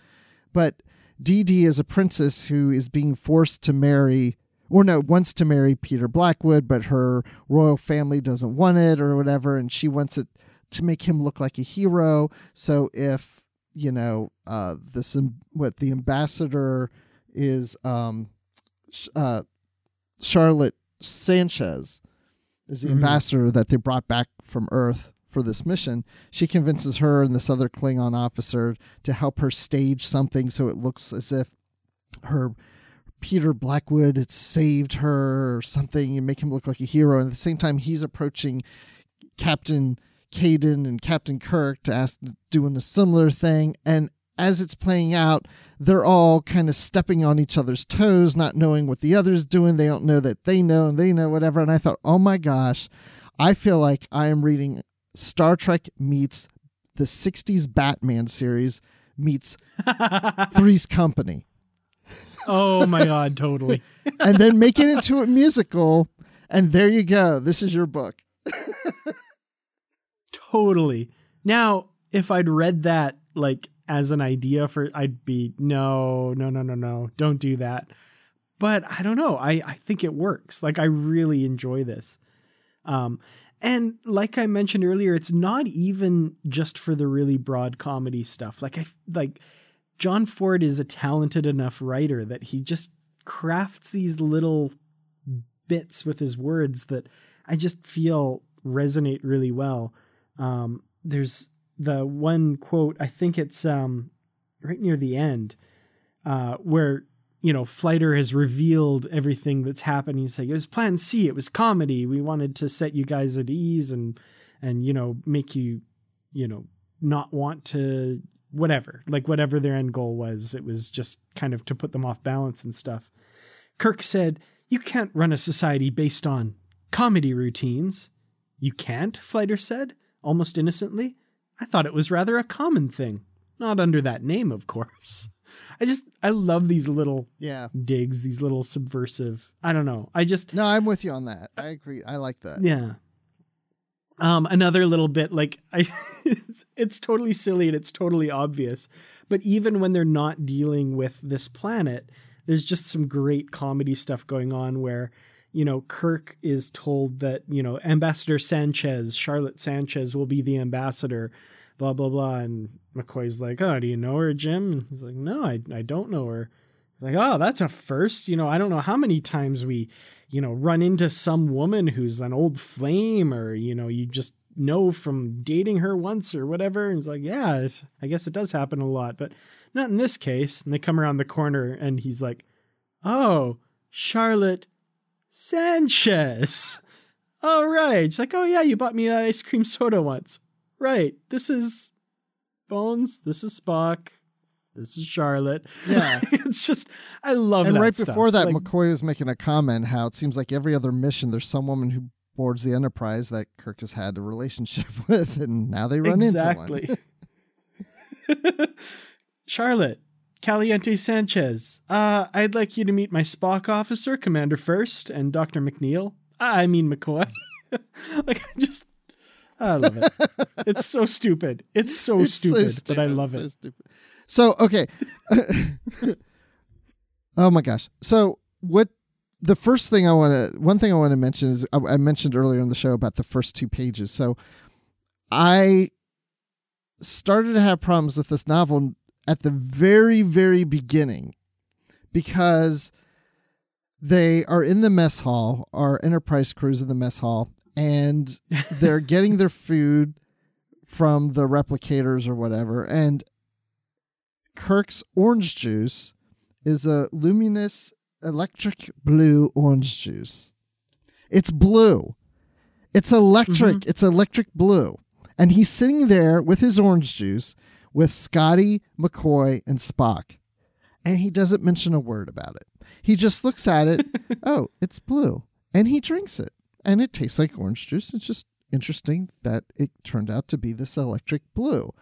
But Dee Dee is a princess who is being forced to marry, or no, wants to marry Peter Blackwood, but her royal family doesn't want it or whatever, and she wants it to make him look like a hero. So if you know uh, this, what the ambassador is, um, uh, Charlotte Sanchez is the Mhm. ambassador that they brought back from Earth for this mission. She convinces her and this other Klingon officer to help her stage something so it looks as if her Peter Blackwood had saved her or something and make him look like a hero. And at the same time, he's approaching Captain Caden and Captain Kirk to ask doing a similar thing. And as it's playing out, they're all kind of stepping on each other's toes, not knowing what the other's doing. They don't know that they know and they know whatever. And I thought, oh my gosh, I feel like I am reading Star Trek meets the 60s Batman series meets Three's Company. oh my god, totally. And then make it into a musical. And there you go. This is your book. Totally. Now, if I'd read that like as an idea for I'd be no, no, no, no, no. Don't do that. But I don't know. I I think it works. Like I really enjoy this. Um and like I mentioned earlier, it's not even just for the really broad comedy stuff. Like I like John Ford is a talented enough writer that he just crafts these little bits with his words that I just feel resonate really well. Um, there's the one quote, I think it's um, right near the end, uh, where you know Flighter has revealed everything that's happened. He's like, it was Plan C, it was comedy. We wanted to set you guys at ease and and you know make you you know not want to whatever like whatever their end goal was. It was just kind of to put them off balance and stuff. Kirk said, "You can't run a society based on comedy routines." You can't, Flighter said, almost innocently. I thought it was rather a common thing. Not under that name, of course. I just, I love these little Yeah. digs, these little subversive. I don't know. I just, No, I'm with you on that. I agree. I like that. yeah. Um, another little bit like I, it's, it's totally silly and it's totally obvious, but even when they're not dealing with this planet, there's just some great comedy stuff going on where, you know, Kirk is told that you know Ambassador Sanchez, Charlotte Sanchez, will be the ambassador, blah blah blah, and McCoy's like, "Oh, do you know her, Jim?" And he's like, "No, I I don't know her." He's like, "Oh, that's a first. You know, I don't know how many times we." you know, run into some woman who's an old flame or, you know, you just know from dating her once or whatever. And he's like, yeah, I guess it does happen a lot, but not in this case. And they come around the corner and he's like, oh, Charlotte Sanchez. Oh, right. It's like, oh, yeah, you bought me that ice cream soda once. Right. This is Bones. This is Spock. This is Charlotte. Yeah. it's just, I love it. and right stuff. before that, Like, McCoy was making a comment how it seems like every other mission, there's some woman who boards the Enterprise that Kirk has had a relationship with, and now they run exactly. into one. Charlotte, Caliente Sanchez. Uh, I'd like you to meet my Spock officer, Commander First, and Dr. McNeil. I mean McCoy. like I just I love it. it's so stupid. It's so, It's so stupid, but I love so it. stupid. So okay. oh my gosh. So what? The first thing I want to, one thing I want to mention is I, I mentioned earlier in the show about the first two pages. So I started to have problems with this novel at the very, very beginning because they are in the mess hall, our Enterprise crew's in the mess hall, and they're getting their food from the replicators or whatever. And Kirk's orange juice is a luminous electric blue orange juice. It's blue. It's electric. Mm-hmm. It's electric blue. And he's sitting there with his orange juice with Scotty, McCoy, and Spock. And he doesn't mention a word about it. He just looks at it. oh, it's blue. And he drinks it. And it tastes like orange juice. It's just interesting that it turned out to be this electric blue.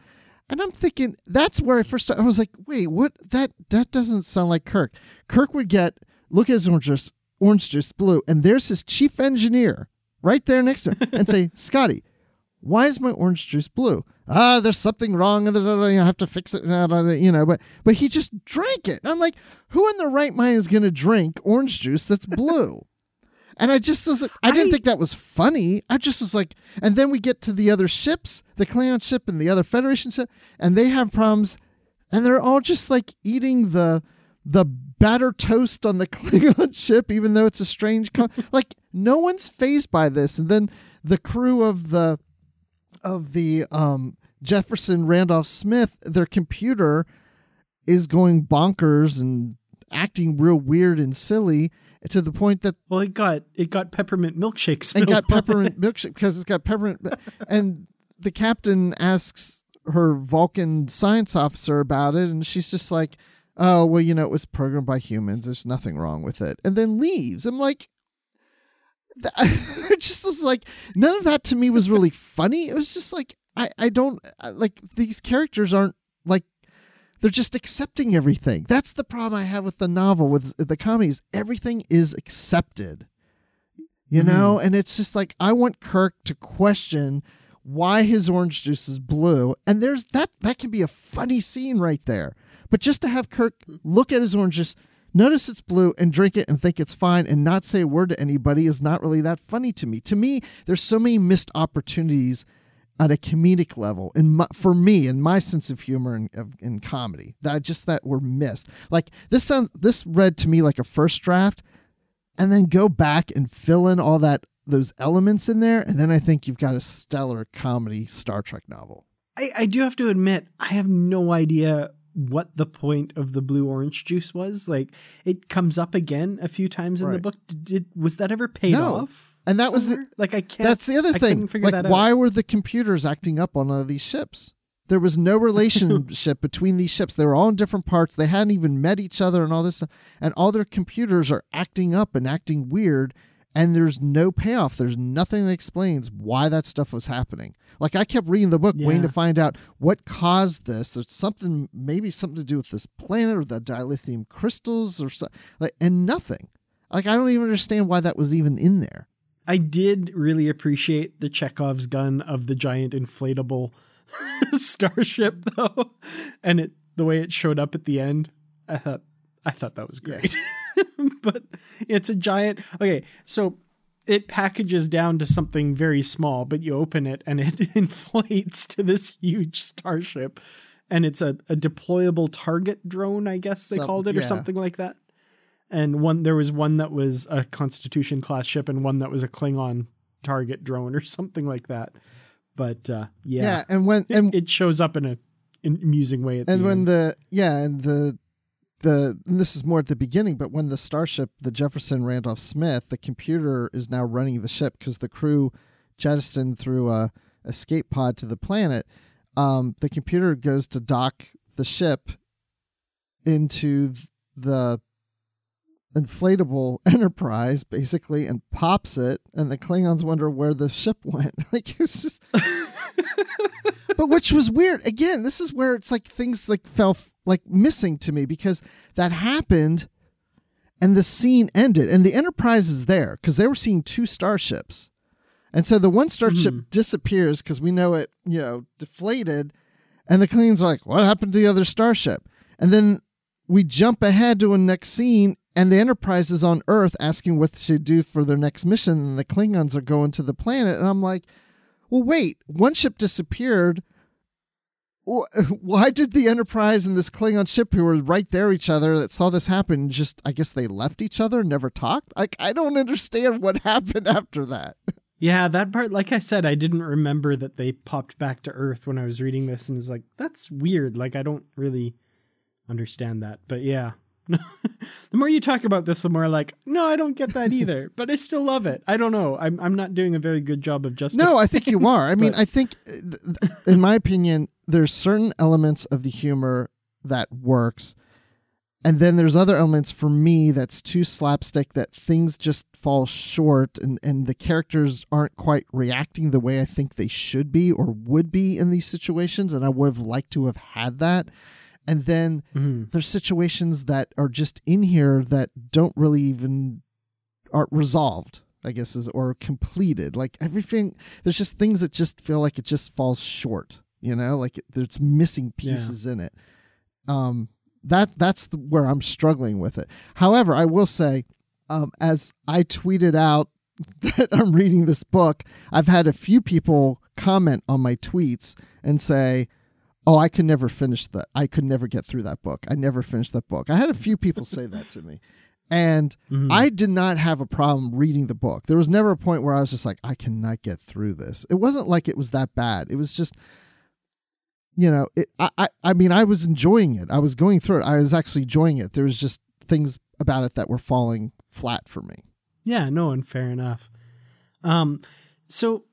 And I'm thinking that's where I first started. I was like, wait, what? That that doesn't sound like Kirk. Kirk would get look at his orange juice, orange juice blue, and there's his chief engineer right there next to him and say, Scotty, why is my orange juice blue? Ah, there's something wrong. I have to fix it. You know, but but he just drank it. I'm like, who in the right mind is going to drink orange juice that's blue? and I just was like, I didn't I- think that was funny. I just was like, and then we get to the other ships, the Klingon ship and the other Federation ship, and they have problems, and they're all just like eating the the batter toast on the Klingon ship, even though it's a strange, co- like no one's phased by this. And then the crew of the of the um, Jefferson Randolph Smith, their computer is going bonkers and acting real weird and silly to the point that Well, it got it got peppermint milkshakes. it got peppermint milkshake because it's got peppermint. and the captain asks her Vulcan science officer about it, and she's just like, "Oh, well, you know, it was programmed by humans. There's nothing wrong with it," and then leaves. I'm like. It just was like none of that to me was really funny. It was just like I I don't like these characters aren't like they're just accepting everything. That's the problem I have with the novel with the comedies. Everything is accepted you mm-hmm. know and it's just like i want kirk to question why his orange juice is blue and there's that that can be a funny scene right there but just to have kirk look at his orange juice notice it's blue and drink it and think it's fine and not say a word to anybody is not really that funny to me. To me there's so many missed opportunities at a comedic level my, for me and my sense of humor and in comedy that I just that were missed. Like this sounds this read to me like a first draft and then go back and fill in all that those elements in there and then i think you've got a stellar comedy star trek novel. I, I do have to admit, I have no idea what the point of the blue orange juice was. Like, it comes up again a few times in the book. Did, was that ever paid No. off? And that was the- like I can't. that's the other thing like why out. were the computers acting up on all these ships there was no relationship between these ships they were all in different parts they hadn't even met each other and all this stuff. and all their computers are acting up and acting weird and there's no payoff. There's nothing that explains why that stuff was happening. Like i kept reading the book waiting to find out what caused this. There's something maybe something to do with this planet or the dilithium crystals or something like and nothing. Like i don't even understand why that was even in there. I did really appreciate the Chekhov's gun of the giant inflatable starship, though, and it the way it showed up at the end. I thought I thought that was Yeah. but it's a giant. Okay, so it packages down to something very small, but you open it and it inflates to this huge starship, and it's a, a deployable target drone, I guess they Some- called it, or something like that. And one there was one that was a Constitution class ship, and one that was a Klingon target drone, or something like that. But uh, yeah, yeah and when it, and it shows up in a an amusing way at and the when end. the yeah and the the and this is more at the beginning but when the starship the jefferson randolph smith the computer is now running the ship because the crew jettisoned through a escape pod to the planet um, the computer goes to dock the ship into the inflatable enterprise basically and pops it and the klingons wonder where the ship went. Like it's just but which was weird. Again this is where it's like things like fell f- like missing to me because that happened and the scene ended. And the enterprise is there because they were seeing two starships. And so the one starship mm-hmm. disappears because we know it you know deflated. And the Klingons are like what happened to the other starship? And then we jump ahead to a next scene and the enterprise is on earth asking what should do for their next mission and the klingons are going to the planet. And i'm like well wait. One ship disappeared why did the enterprise and this klingon ship who were right there each other that saw this happen just i guess they left each other never talked like i don't understand what happened after that Yeah, that part, like I said, I didn't remember that they popped back to Earth when I was reading this, and it's like, that's weird. Like, I don't really understand that. But yeah. the more you talk about this, the more like, no, I don't get that either. but I still love it. I don't know. I'm, I'm not doing a very good job of justifying. No, I think you are. I mean, But- I think, uh, in my opinion, there's certain elements of the humor that works, and then there's other elements for me that's too slapstick that things just fall short, and and the characters aren't quite reacting the way I think they should be or would be in these situations, and I would have liked to have had that. And then Mhm. there's situations that are just in here that don't really even aren't resolved I guess is or completed. Like everything, there's just things that just feel like it just falls short. You know, like it, there's missing pieces in it. Um, that that's the, where I'm struggling with it. However, I will say, um, as I tweeted out that I'm reading this book, I've had a few people comment on my tweets and say, "Oh, I could never finish that. I could never get through that book. I never finished that book." I had a few people say that to me. And Mhm. I did not have a problem reading the book. There was never a point where I was just like, I cannot get through this. It wasn't like it was that bad. It was just, you know, it. I, I, I mean, I was enjoying it. I was going through it. I was actually enjoying it. There was just things about it that were falling flat for me. Yeah, no, and fair enough. Um, so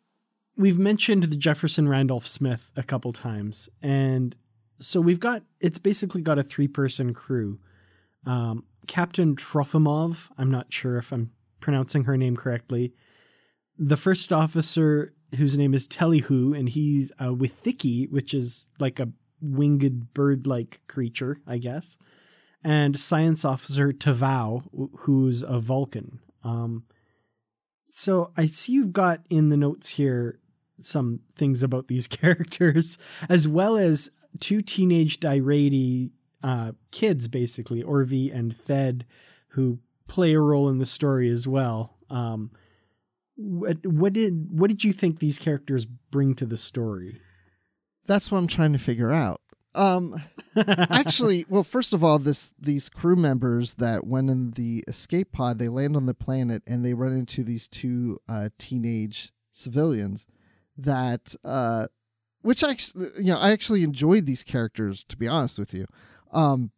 we've mentioned the Jefferson Randolph Smith a couple times, and so we've got it's basically got a three person crew. Um, Captain Trofimov, I'm not sure if I'm pronouncing her name correctly. The first officer, whose name is Tellyhu, and he's a Withiki, which is like a winged bird like creature, I guess. And science officer Tavau, who's a Vulcan. Um, so I see you've got in the notes here some things about these characters, as well as two teenage Direidi uh, kids, basically Orvi and Thed, who play a role in the story as well. Um, what what did what did you think these characters bring to the story? That's what I'm trying to figure out. Um, actually, well, first of all, this these crew members that went in the escape pod, they land on the planet and they run into these two uh, teenage civilians that, uh, which actually, you know, I actually enjoyed these characters to be honest with you. Um,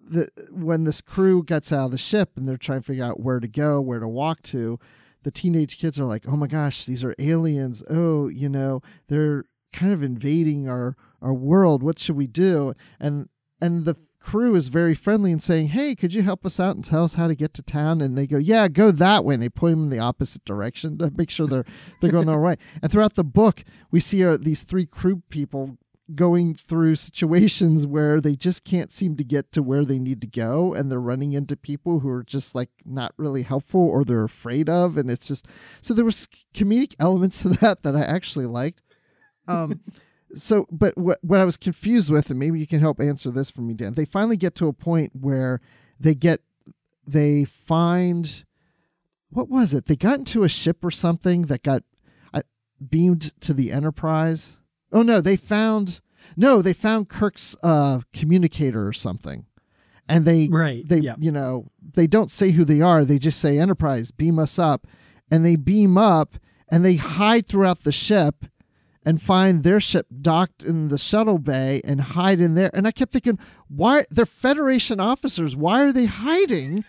the when this crew gets out of the ship and they're trying to figure out where to go, where to walk to, the teenage kids are like, "Oh my gosh, these are aliens! Oh, you know, they're kind of invading our our world. What should we do?" And and the crew is very friendly and saying, "Hey, could you help us out and tell us how to get to town?" And they go, "Yeah, go that way." And they point them in the opposite direction to make sure they're they're going the right way. And throughout the book, we see uh, these three crew people going through situations where they just can't seem to get to where they need to go and they're running into people who are just like not really helpful or they're afraid of and it's just so there was comedic elements to that that I actually liked um so but what what I was confused with and maybe you can help answer this for me Dan they finally get to a point where they get they find what was it they got into a ship or something that got uh, beamed to the enterprise Oh no, they found no, they found Kirk's uh communicator or something. And they Right, they yeah. you know, they don't say who they are, they just say Enterprise, beam us up. And they beam up and they hide throughout the ship and find their ship docked in the shuttle bay and hide in there. And I kept thinking, why they're Federation officers, why are they hiding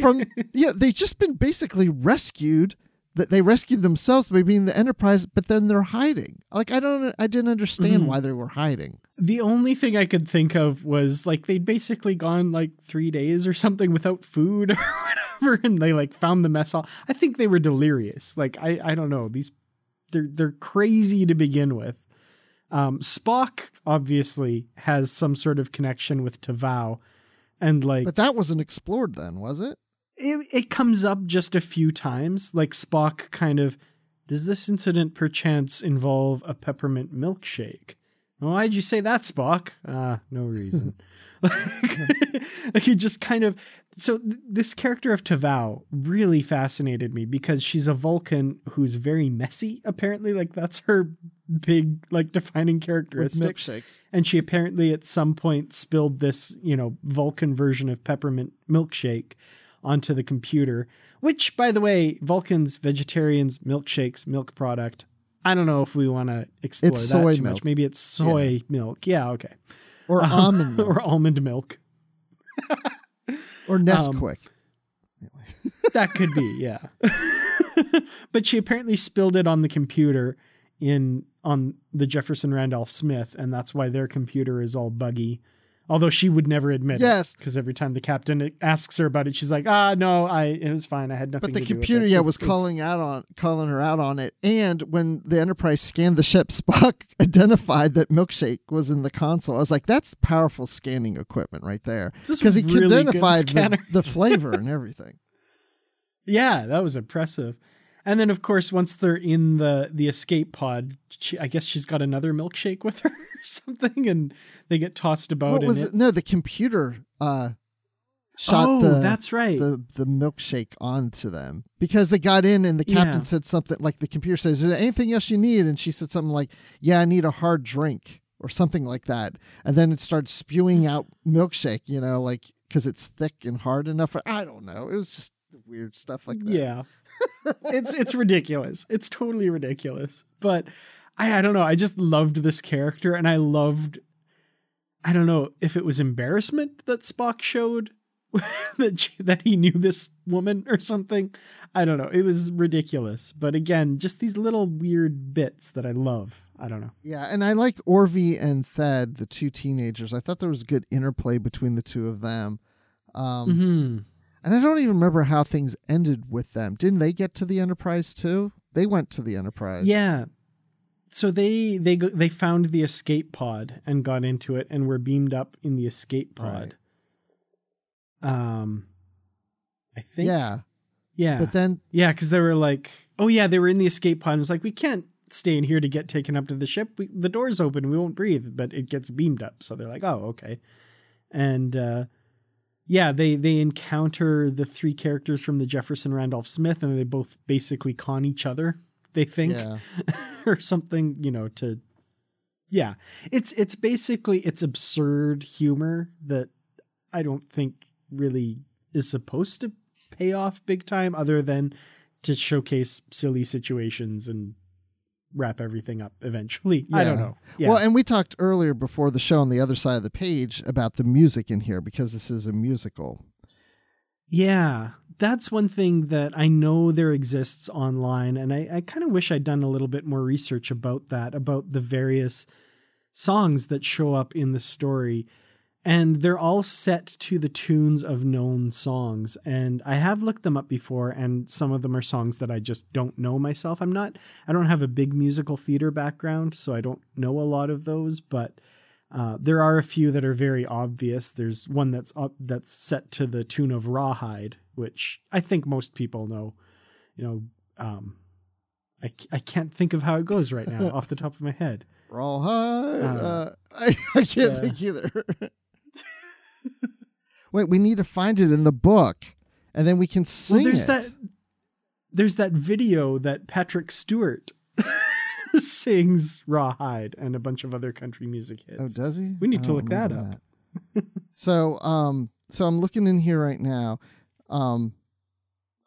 from yeah, they've just been basically rescued that they rescued themselves by being the enterprise but then they're hiding like i don't i didn't understand Mhm. why they were hiding The only thing I could think of was like they'd basically gone like three days or something without food or whatever, and they like found the mess hall. I think they were delirious. Like I, I don't know. These they're they're crazy to begin with. Um, Spock obviously has some sort of connection with Tavau, and like but that wasn't explored then was it it, it comes up just a few times. Like Spock kind of, does this incident perchance involve a peppermint milkshake? Why'd you say that, Spock? Ah, no reason. like, he just kind of. So th- this character of Tavau really fascinated me because she's a Vulcan who's very messy. Apparently, like that's her big like defining characteristic and she apparently at some point spilled this, you know, Vulcan version of peppermint milkshake onto the computer. Which, by the way, Vulcans, vegetarians, milkshakes, milk product. I don't know if we want to explore It's that soy too milk. much. Maybe it's soy milk. Yeah, okay. Or Um, almond milk or almond milk. or nesquik That could be, yeah. but she apparently spilled it on the computer in on the Jefferson Randolph Smith, and that's why their computer is all buggy. Although she would never admit Yes. it, because every time the captain asks her about it, she's like, "Ah, no, I it was fine. I had nothing." but the to do with computer it." yeah was it's- calling out on calling her out on it and when the enterprise scanned the ship spock identified that milkshake was in the console i was like that's powerful scanning equipment right there because he really identified the, the flavor and everything Yeah, that was impressive. And then, of course, once they're in the the escape pod, she, I guess she's got another milkshake with her or something, and they get tossed about. What was it. No, the computer uh, shot oh, the that's right. the the milkshake onto them because they got in and the captain Yeah. said something like the computer says, "Is there anything else you need?" And she said something like, "Yeah, I need a hard drink." Or something like that, and then it starts spewing out milkshake, you know, like because it's thick and hard enough. I don't know. It was just weird stuff like that. Yeah. it's it's ridiculous. It's totally ridiculous. But I I don't know. I just loved this character and I loved I don't know if it was embarrassment that Spock showed that she, that he knew this woman or something. I don't know. It was ridiculous. But again, just these little weird bits that I love. I don't know. Yeah, and I like Orvie and Thad, the two teenagers. I thought there was good interplay between the two of them. Um, Mhm. And I don't even remember how things ended with them. Didn't they get to the Enterprise too? They went to the Enterprise. Yeah. So they they they found the escape pod and got into it and were beamed up in the escape pod. Um I think Yeah. Yeah. But then yeah, cuz they were like, "Oh yeah, they were in the escape pod." And it's like, "We can't stay in here to get taken up to the ship. We, the door's open, we won't breathe." But it gets beamed up. So they're like, "Oh, okay." And uh yeah, they they encounter the three characters from the Jefferson Randolph Smith and they both basically con each other. They think yeah. or something, you know, to yeah. It's it's basically it's absurd humor that I don't think really is supposed to pay off big time other than to showcase silly situations and wrap everything up eventually. I don't know. Yeah. Well, and we talked earlier before the show on the other side of the page about the music in here because this is a musical. Yeah, that's one thing that I know there exists online, and I, I kind of wish I'd done a little bit more research about that, about the various songs that show up in the story. And they're all set to the tunes of known songs. And I have looked them up before, and some of them are songs that I just don't know myself. I'm not, I don't have a big musical theater background, so I don't know a lot of those, but uh, there are a few that are very obvious. There's one that's up that's set to the tune of Rawhide, which I think most people know. You know, um, I I can't think of how it goes right now off the top of my head. Rawhide. Uh, Uh, I, I can't yeah. think either. Wait, we need to find it in the book, and then we can sing well, there's it. that there's that video that Patrick Stewart sings Rawhide and a bunch of other country music hits. Oh, does he? We need I to look that up. that. so, um, so I'm looking in here right now. Um,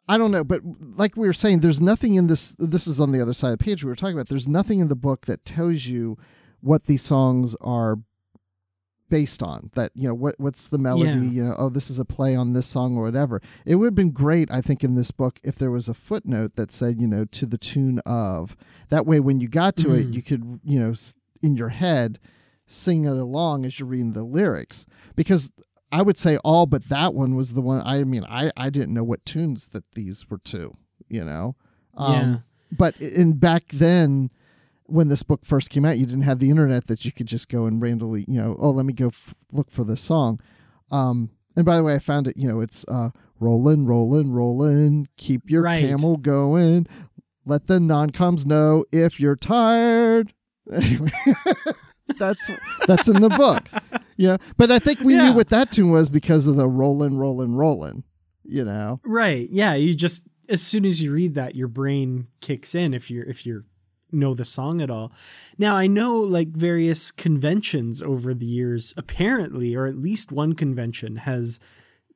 I don't know, but like we were saying, there's nothing in this. This is on the other side of the page we were talking about. There's nothing in the book that tells you what these songs are based on. That you know what what's the melody. Yeah. You know, oh, this is a play on this song or whatever. It would have been great, I think, in this book if there was a footnote that said, you know, to the tune of. That way, when you got to it, Mhm. you could, you know, in your head, sing it along as you're reading the lyrics. Because I would say all but that one was the one. I mean, I I didn't know what tunes that these were to. You know. Um, Yeah. But in back then, when this book first came out, you didn't have the internet that you could just go and randomly, you know, oh, let me go f- look for this song. Um, and by the way, I found it. You know, it's uh, rolling, rolling, rollin'. Keep your Right. camel going. Let the non-coms know if you're tired. Anyway, that's that's in the book. Yeah, but I think we Yeah. knew what that tune was because of the rolling, rolling, rolling. You know. Right. Yeah. You just as soon as you read that, your brain kicks in if you're if you're know the song at all. Now I know like various conventions over the years, apparently, or at least one convention has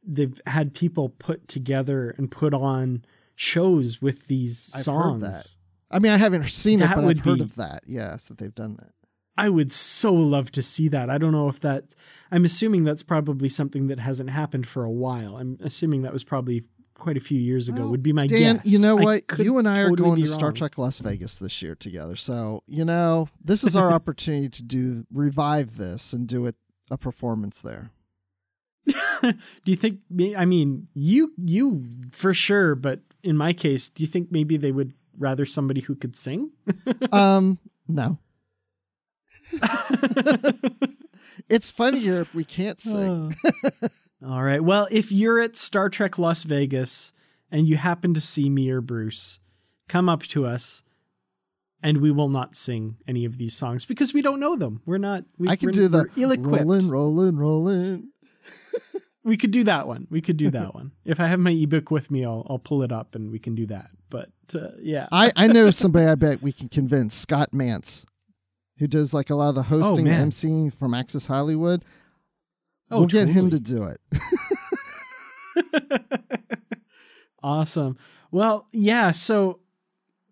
they've had people put together and put on shows with these I've songs. I mean, I haven't seen it, That but would I've heard be- of that. Yes, that they've done that. I would so love to see that. I don't know if that I'm assuming that's probably something that hasn't happened for a while. I'm assuming that was probably quite a few years ago. Well, would be my Dan, guess. you know what? you and I are totally going be to Star. Trek Las Vegas this year together. So, you know, this is our opportunity to do revive this and do it a performance there. do you think I mean you you for sure, but in my case, do you think maybe they would rather somebody who could sing? um, no. It's funnier if we can't sing. All right. Well, if you're at Star Trek Las Vegas and you happen to see me or Bruce, come up to us and we will not sing any of these songs because we don't know them. We're not. We, I can do the ill-equipped. rolling, rolling, rolling. We could do that one. We could do that one. If I have my ebook with me, I'll I'll pull it up and we can do that. But uh, yeah, I, I know somebody I bet we can convince Scott Mantz, who does like a lot of the hosting man. and emceeing from Access Hollywood. Oh, we'll get him to do it. awesome. Well, yeah. So,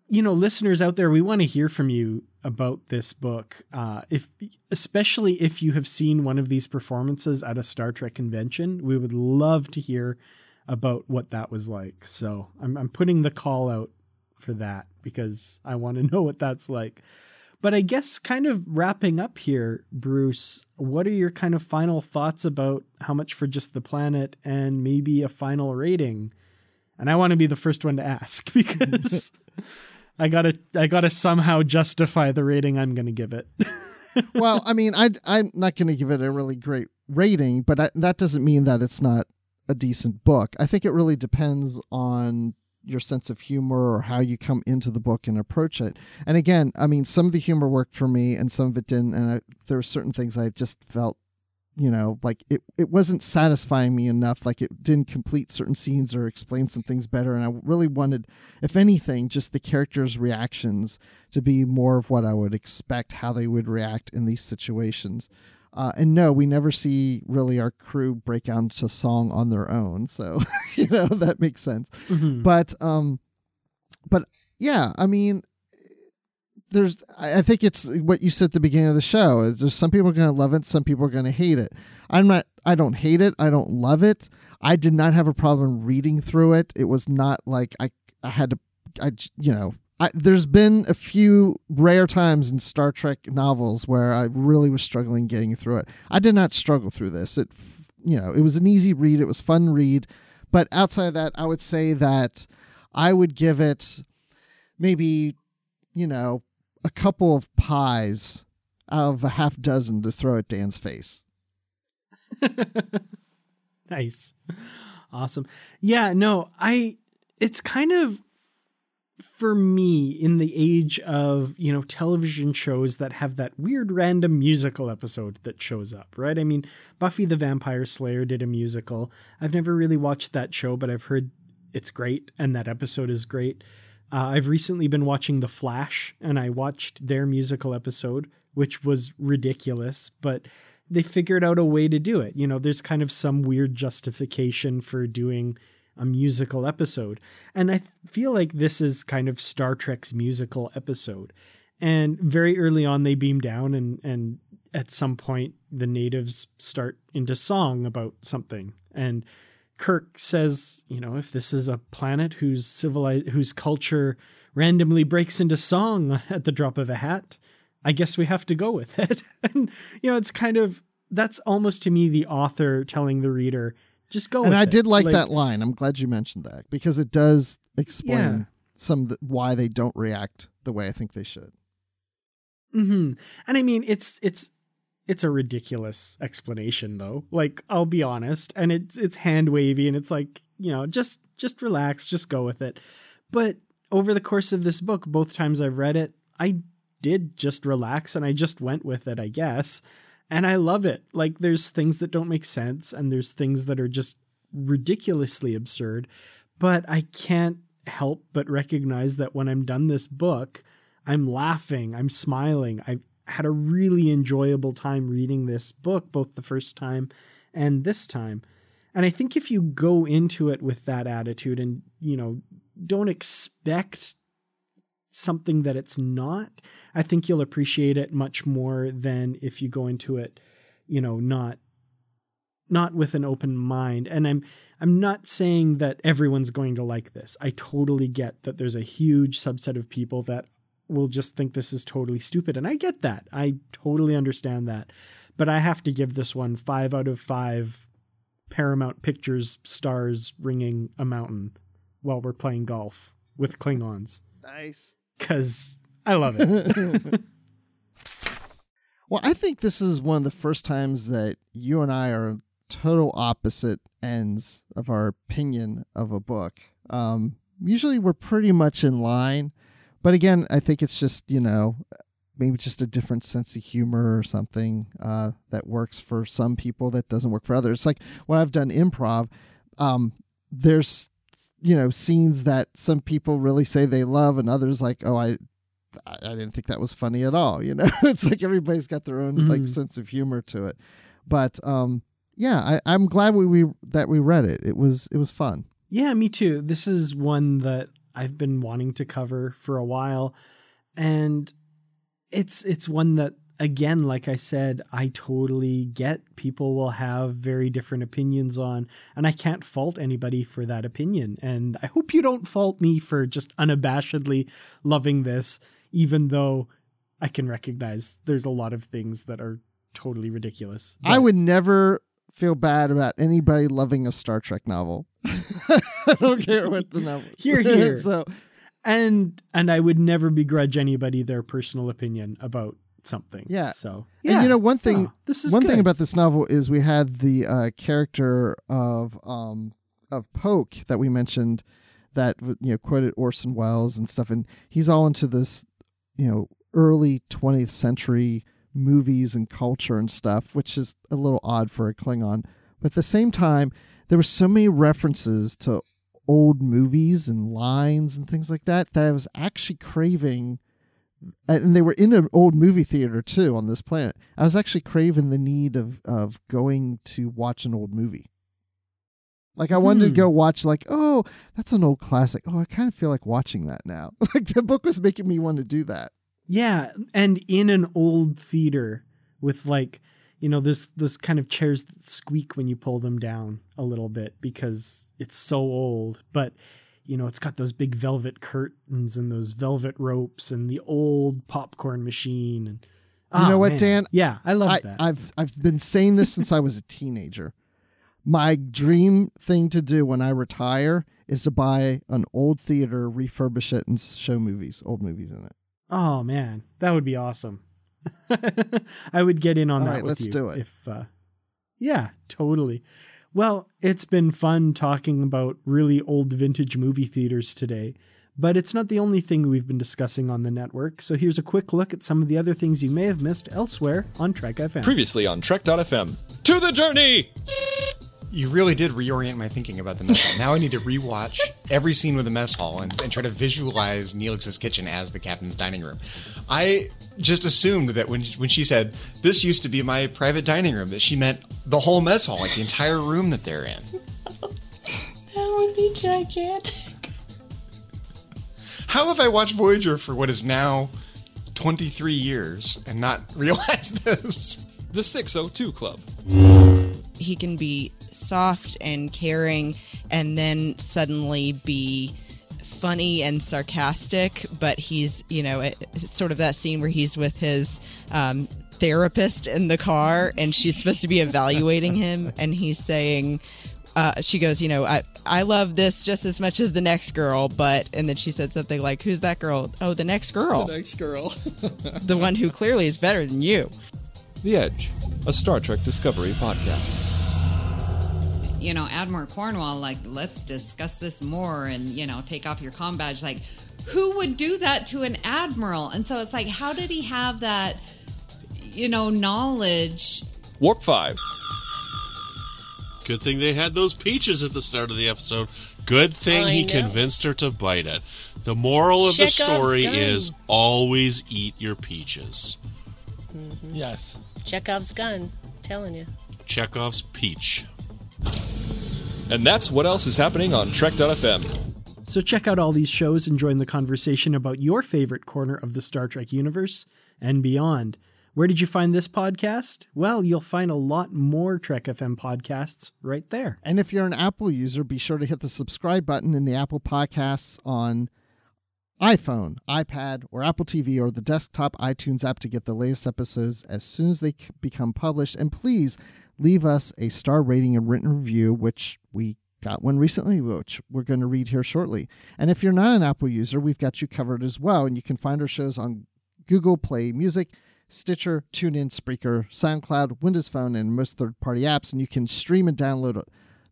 you know, listeners out there, we want to hear from you about this book. Uh, if especially if you have seen one of these performances at a Star Trek convention, we would love to hear about what that was like. So, I'm I'm putting the call out for that because I want to know what that's like. But I guess kind of wrapping up here, Bruce, what are your kind of final thoughts about how much for just the planet and maybe a final rating? And I want to be the first one to ask because I gotta I gotta somehow justify the rating I'm gonna give it. well, I mean, I, I'm not going to give it a really great rating, but I, that doesn't mean that it's not a decent book. I think it really depends on your sense of humor or how you come into the book and approach it. And again, I mean, some of the humor worked for me and some of it didn't. And I, there were certain things I just felt, you know, like it, it wasn't satisfying me enough. Like it didn't complete certain scenes or explain some things better. And I really wanted, if anything, just the characters' reactions to be more of what I would expect how they would react in these situations. Uh, and no, we never see really our crew break out into song on their own. So, you know, that makes sense. Mhm. But, um, but yeah, I mean, there's, I I think it's what you said at the beginning of the show is there's some people are going to love it. Some people are going to hate it. I'm not, I don't hate it. I don't love it. I did not have a problem reading through it. It was not like I, I had to, I, you know, I, there's been a few rare times in Star Trek novels where I really was struggling getting through it. I did not struggle through this. It, you know, it was an easy read. It was fun read, but outside of that, I would say that I would give it maybe, you know, a couple of pies out of a half dozen to throw at Dan's face. nice. Awesome. Yeah, no, I it's kind of for me in the age of, you know, television shows that have that weird random musical episode that shows up, right? I mean, Buffy the Vampire Slayer did a musical. I've never really watched that show, but I've heard it's great and that episode is great. Uh, I've recently been watching The Flash and I watched their musical episode, which was ridiculous, but they figured out a way to do it. You know, there's kind of some weird justification for doing a musical episode. And I feel like this is kind of Star Trek's musical episode. And very early on they beam down and and at some point the natives start into song about something. And Kirk says, you know, if this is a planet whose civilized whose culture randomly breaks into song at the drop of a hat, I guess we have to go with it. and you know, it's kind of that's almost to me the author telling the reader, just go and I it." did like, that line. I'm glad you mentioned that because it does explain Yeah. some th- why they don't react the way I think they should. hmm And I mean, it's it's it's a ridiculous explanation though. Like, I'll be honest, and it's it's hand wavy, and it's like you know, just just relax, just go with it. But over the course of this book, both times I've read it, I did just relax and I just went with it, I guess. And I love it. Like, there's things that don't make sense, and there's things that are just ridiculously absurd. But I can't help but recognize that when I'm done this book, I'm laughing, I'm smiling. I've had a really enjoyable time reading this book, both the first time and this time. And I think if you go into it with that attitude and, you know, don't expect something that it's not, I think you'll appreciate it much more than if you go into it, you know, not not with an open mind. And I'm I'm not saying that everyone's going to like this. I totally get that there's a huge subset of people that will just think this is totally stupid. And I get that. I totally understand that. But I have to give this one five out of five Paramount Pictures stars ringing a mountain while we're playing golf with Klingons. Nice. Because I love it. Well, I think this is one of the first times that you and I are total opposite ends of our opinion of a book. Um, usually we're pretty much in line, but again, I think it's just you know maybe just a different sense of humor or something uh, that works for some people that doesn't work for others. It's like when I've done improv, um, there's you know scenes that some people really say they love and others like oh I I didn't think that was funny at all. You know, it's like everybody's got their own like Mhm. sense of humor to it. But um, yeah, I, I'm glad we, we that we read it. It was it was fun. Yeah, me too. This is one that I've been wanting to cover for a while and it's it's one that again like I said I totally get people will have very different opinions on and I can't fault anybody for that opinion and I hope you don't fault me for just unabashedly loving this even though I can recognize there's a lot of things that are totally ridiculous. I would never feel bad about anybody loving a Star Trek novel. I don't care what the novel. Here, hear. so and and I would never begrudge anybody their personal opinion about something. Yeah. So And you know, one thing- Oh, this is one thing about this novel is we had the uh, character of um of Poke that we mentioned that you know quoted Orson Welles and stuff, and he's all into this you know early 20th century movies and culture and stuff, which is a little odd for a Klingon. But at the same time, there were so many references to old movies and lines and things like that that I was actually craving and they were in an old movie theater too on this planet. I was actually craving the need of of going to watch an old movie. Like I wanted Hmm. to go watch like, oh, that's an old classic. Oh, I kind of feel like watching that now. Like the book was making me want to do that. Yeah, and in an old theater with like you know this this kind of chairs that squeak when you pull them down a little bit because it's so old, but you know it's got those big velvet curtains and those velvet ropes and the old popcorn machine and You know Ah, what, man. Dan? Yeah, I love I, that. I've I've been saying this since I was a teenager. My dream thing to do when I retire is to buy an old theater, refurbish it, and show movies, old movies in it. Oh man, that would be awesome. I would get in on All that right, with let's you do it. If uh, yeah, totally. Well, it's been fun talking about really old vintage movie theaters today, but it's not the only thing we've been discussing on the network. So here's a quick look at some of the other things you may have missed elsewhere on Trek FM. Previously on Trek.fm. To the journey! You really did reorient my thinking about the mess hall. Now I need to rewatch every scene with the mess hall and, and try to visualize Neelix's kitchen as the captain's dining room. I just assumed that when when she said this used to be my private dining room, that she meant the whole mess hall, like the entire room that they're in. That would be gigantic. How have I watched Voyager for what is now 23 years and not realized this? The 602 Club. He can be soft and caring and then suddenly be funny and sarcastic, but he's, you know, it, it's sort of that scene where he's with his um, therapist in the car and she's supposed to be evaluating him and he's saying, uh, she goes, you know, I, I love this just as much as the next girl, but, and then she said something like, who's that girl? Oh, the next girl. The next girl. the one who clearly is better than you. the Edge, a Star Trek Discovery podcast. You know, Admiral Cornwell, like, let's discuss this more and, you know, take off your comm badge. Like, who would do that to an admiral? And so it's like, how did he have that, you know, knowledge? Warp 5. Good thing they had those peaches at the start of the episode. Good thing I he know. convinced her to bite it. The moral of Chekhov's the story gun. is always eat your peaches. Mm-hmm. Yes. Chekhov's gun. Telling you. Chekhov's peach. And that's what else is happening on Trek.fm. So check out all these shows and join the conversation about your favorite corner of the Star Trek universe and beyond. Where did you find this podcast? Well, you'll find a lot more Trek FM podcasts right there. And if you're an Apple user, be sure to hit the subscribe button in the Apple Podcasts on iPhone, iPad, or Apple TV or the desktop iTunes app to get the latest episodes as soon as they become published. And please leave us a star rating and written review, which we got one recently, which we're going to read here shortly. And if you're not an Apple user, we've got you covered as well. And you can find our shows on Google Play Music, Stitcher, TuneIn, Spreaker, SoundCloud, Windows Phone, and most third party apps. And you can stream and download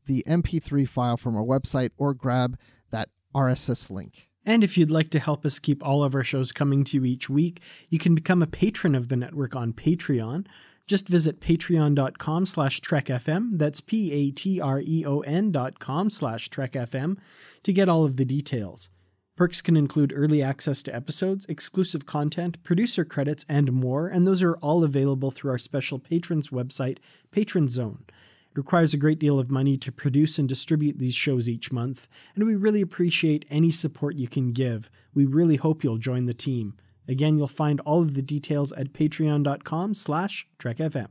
the MP3 file from our website or grab that RSS link. And if you'd like to help us keep all of our shows coming to you each week, you can become a patron of the network on Patreon. Just visit patreon.com slash trekfm, that's p-a-t-r-e-o-n dot com slash trekfm, to get all of the details. Perks can include early access to episodes, exclusive content, producer credits, and more, and those are all available through our special patrons website, Patron Zone. It requires a great deal of money to produce and distribute these shows each month, and we really appreciate any support you can give. We really hope you'll join the team. Again, you'll find all of the details at patreon.com slash trekfm.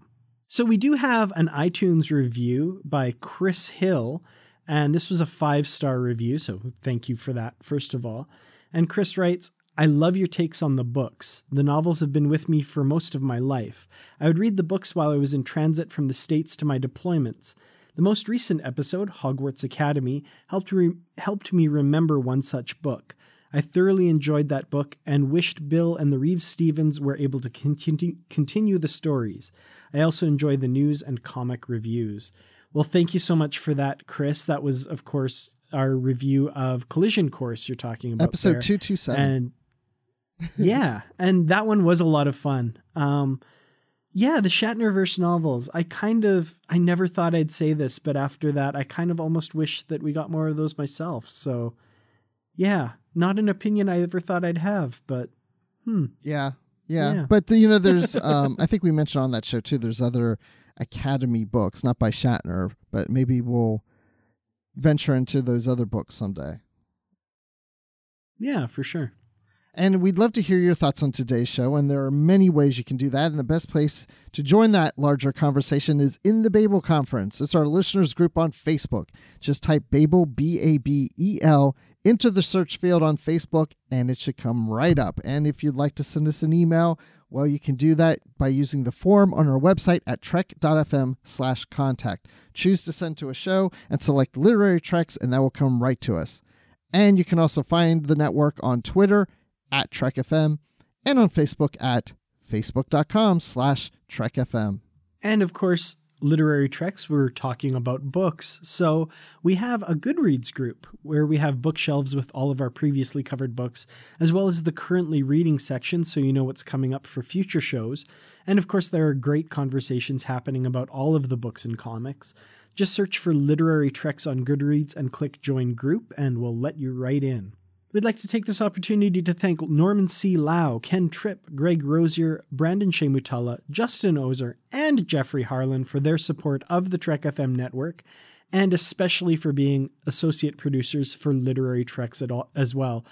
So we do have an iTunes review by Chris Hill, and this was a five-star review, so thank you for that, first of all. And Chris writes, I love your takes on the books. The novels have been with me for most of my life. I would read the books while I was in transit from the States to my deployments. The most recent episode, Hogwarts Academy, helped, re- helped me remember one such book. I thoroughly enjoyed that book and wished Bill and the Reeves Stevens were able to continue, continue the stories. I also enjoy the news and comic reviews. Well, thank you so much for that, Chris. That was, of course, our review of Collision Course you're talking about. Episode there. 227. And yeah, and that one was a lot of fun. Um, yeah, the Shatnerverse novels. I kind of, I never thought I'd say this, but after that, I kind of almost wish that we got more of those myself. So, yeah, not an opinion I ever thought I'd have, but hmm. Yeah, yeah. Yeah. But the, you know, there's um, I think we mentioned on that show too. There's other Academy books, not by Shatner, but maybe we'll venture into those other books someday. Yeah, for sure. And we'd love to hear your thoughts on today's show. And there are many ways you can do that. And the best place to join that larger conversation is in the Babel Conference. It's our listeners group on Facebook. Just type Babel, B A B E L, into the search field on Facebook, and it should come right up. And if you'd like to send us an email, well, you can do that by using the form on our website at trek.fm slash contact. Choose to send to a show and select literary treks, and that will come right to us. And you can also find the network on Twitter at TrekFM and on Facebook at facebook.com slash TrekFM. And of course, literary treks, we're talking about books. So we have a Goodreads group where we have bookshelves with all of our previously covered books, as well as the currently reading section so you know what's coming up for future shows. And of course, there are great conversations happening about all of the books and comics. Just search for Literary Treks on Goodreads and click Join Group, and we'll let you right in. We'd like to take this opportunity to thank Norman C. Lau, Ken Tripp, Greg Rosier, Brandon Shemutala, Justin Ozer, and Jeffrey Harlan for their support of the Trek FM network, and especially for being associate producers for Literary Treks all, as well.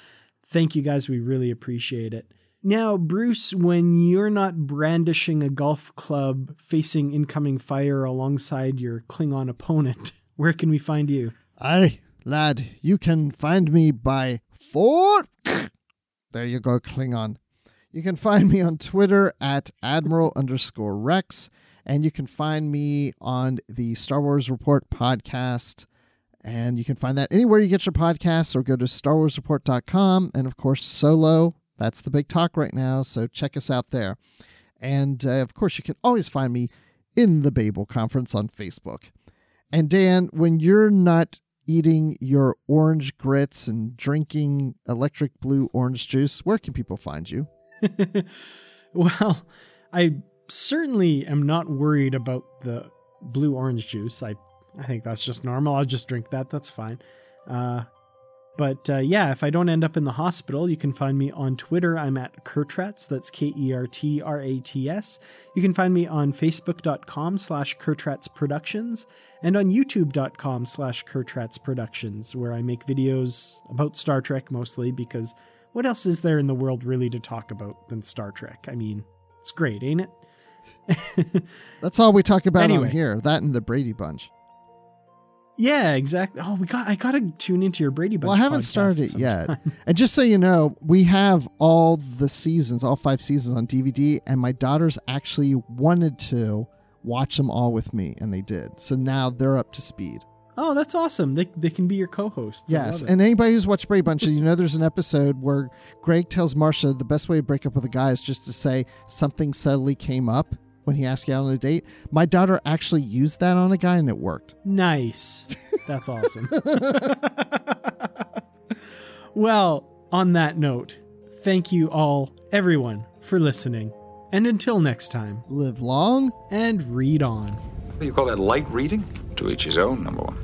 Thank you guys, we really appreciate it. Now, Bruce, when you're not brandishing a golf club facing incoming fire alongside your Klingon opponent, where can we find you? Aye, lad, you can find me by four. There you go, Klingon. You can find me on Twitter at Admiral underscore Rex, and you can find me on the Star Wars Report podcast. And you can find that anywhere you get your podcasts or go to starwarsreport.com. And of course, solo. That's the big talk right now. So check us out there. And uh, of course, you can always find me in the Babel Conference on Facebook. And Dan, when you're not eating your orange grits and drinking electric blue orange juice, where can people find you? well, I certainly am not worried about the blue orange juice. I I think that's just normal. I'll just drink that. That's fine. Uh, but uh, yeah, if I don't end up in the hospital, you can find me on Twitter. I'm at Kertrats. That's K E R T R A T S. You can find me on Facebook.com slash Kertrats Productions and on YouTube.com slash Kertrats Productions, where I make videos about Star Trek mostly because what else is there in the world really to talk about than Star Trek? I mean, it's great, ain't it? That's all we talk about Anyway. on here. That and the Brady Bunch. Yeah, exactly. Oh, we got. I got to tune into your Brady Bunch. Well, I haven't started it yet. and just so you know, we have all the seasons, all five seasons on DVD, and my daughters actually wanted to watch them all with me, and they did. So now they're up to speed. Oh, that's awesome. They they can be your co-hosts. Yes, and anybody who's watched Brady Bunch, you know there's an episode where Greg tells Marcia the best way to break up with a guy is just to say something subtly came up when he asked you out on a date. My daughter actually used that on a guy and it worked. Nice. That's awesome. well, on that note, thank you all, everyone, for listening. And until next time, live long and read on. You call that light reading? To each his own, number one.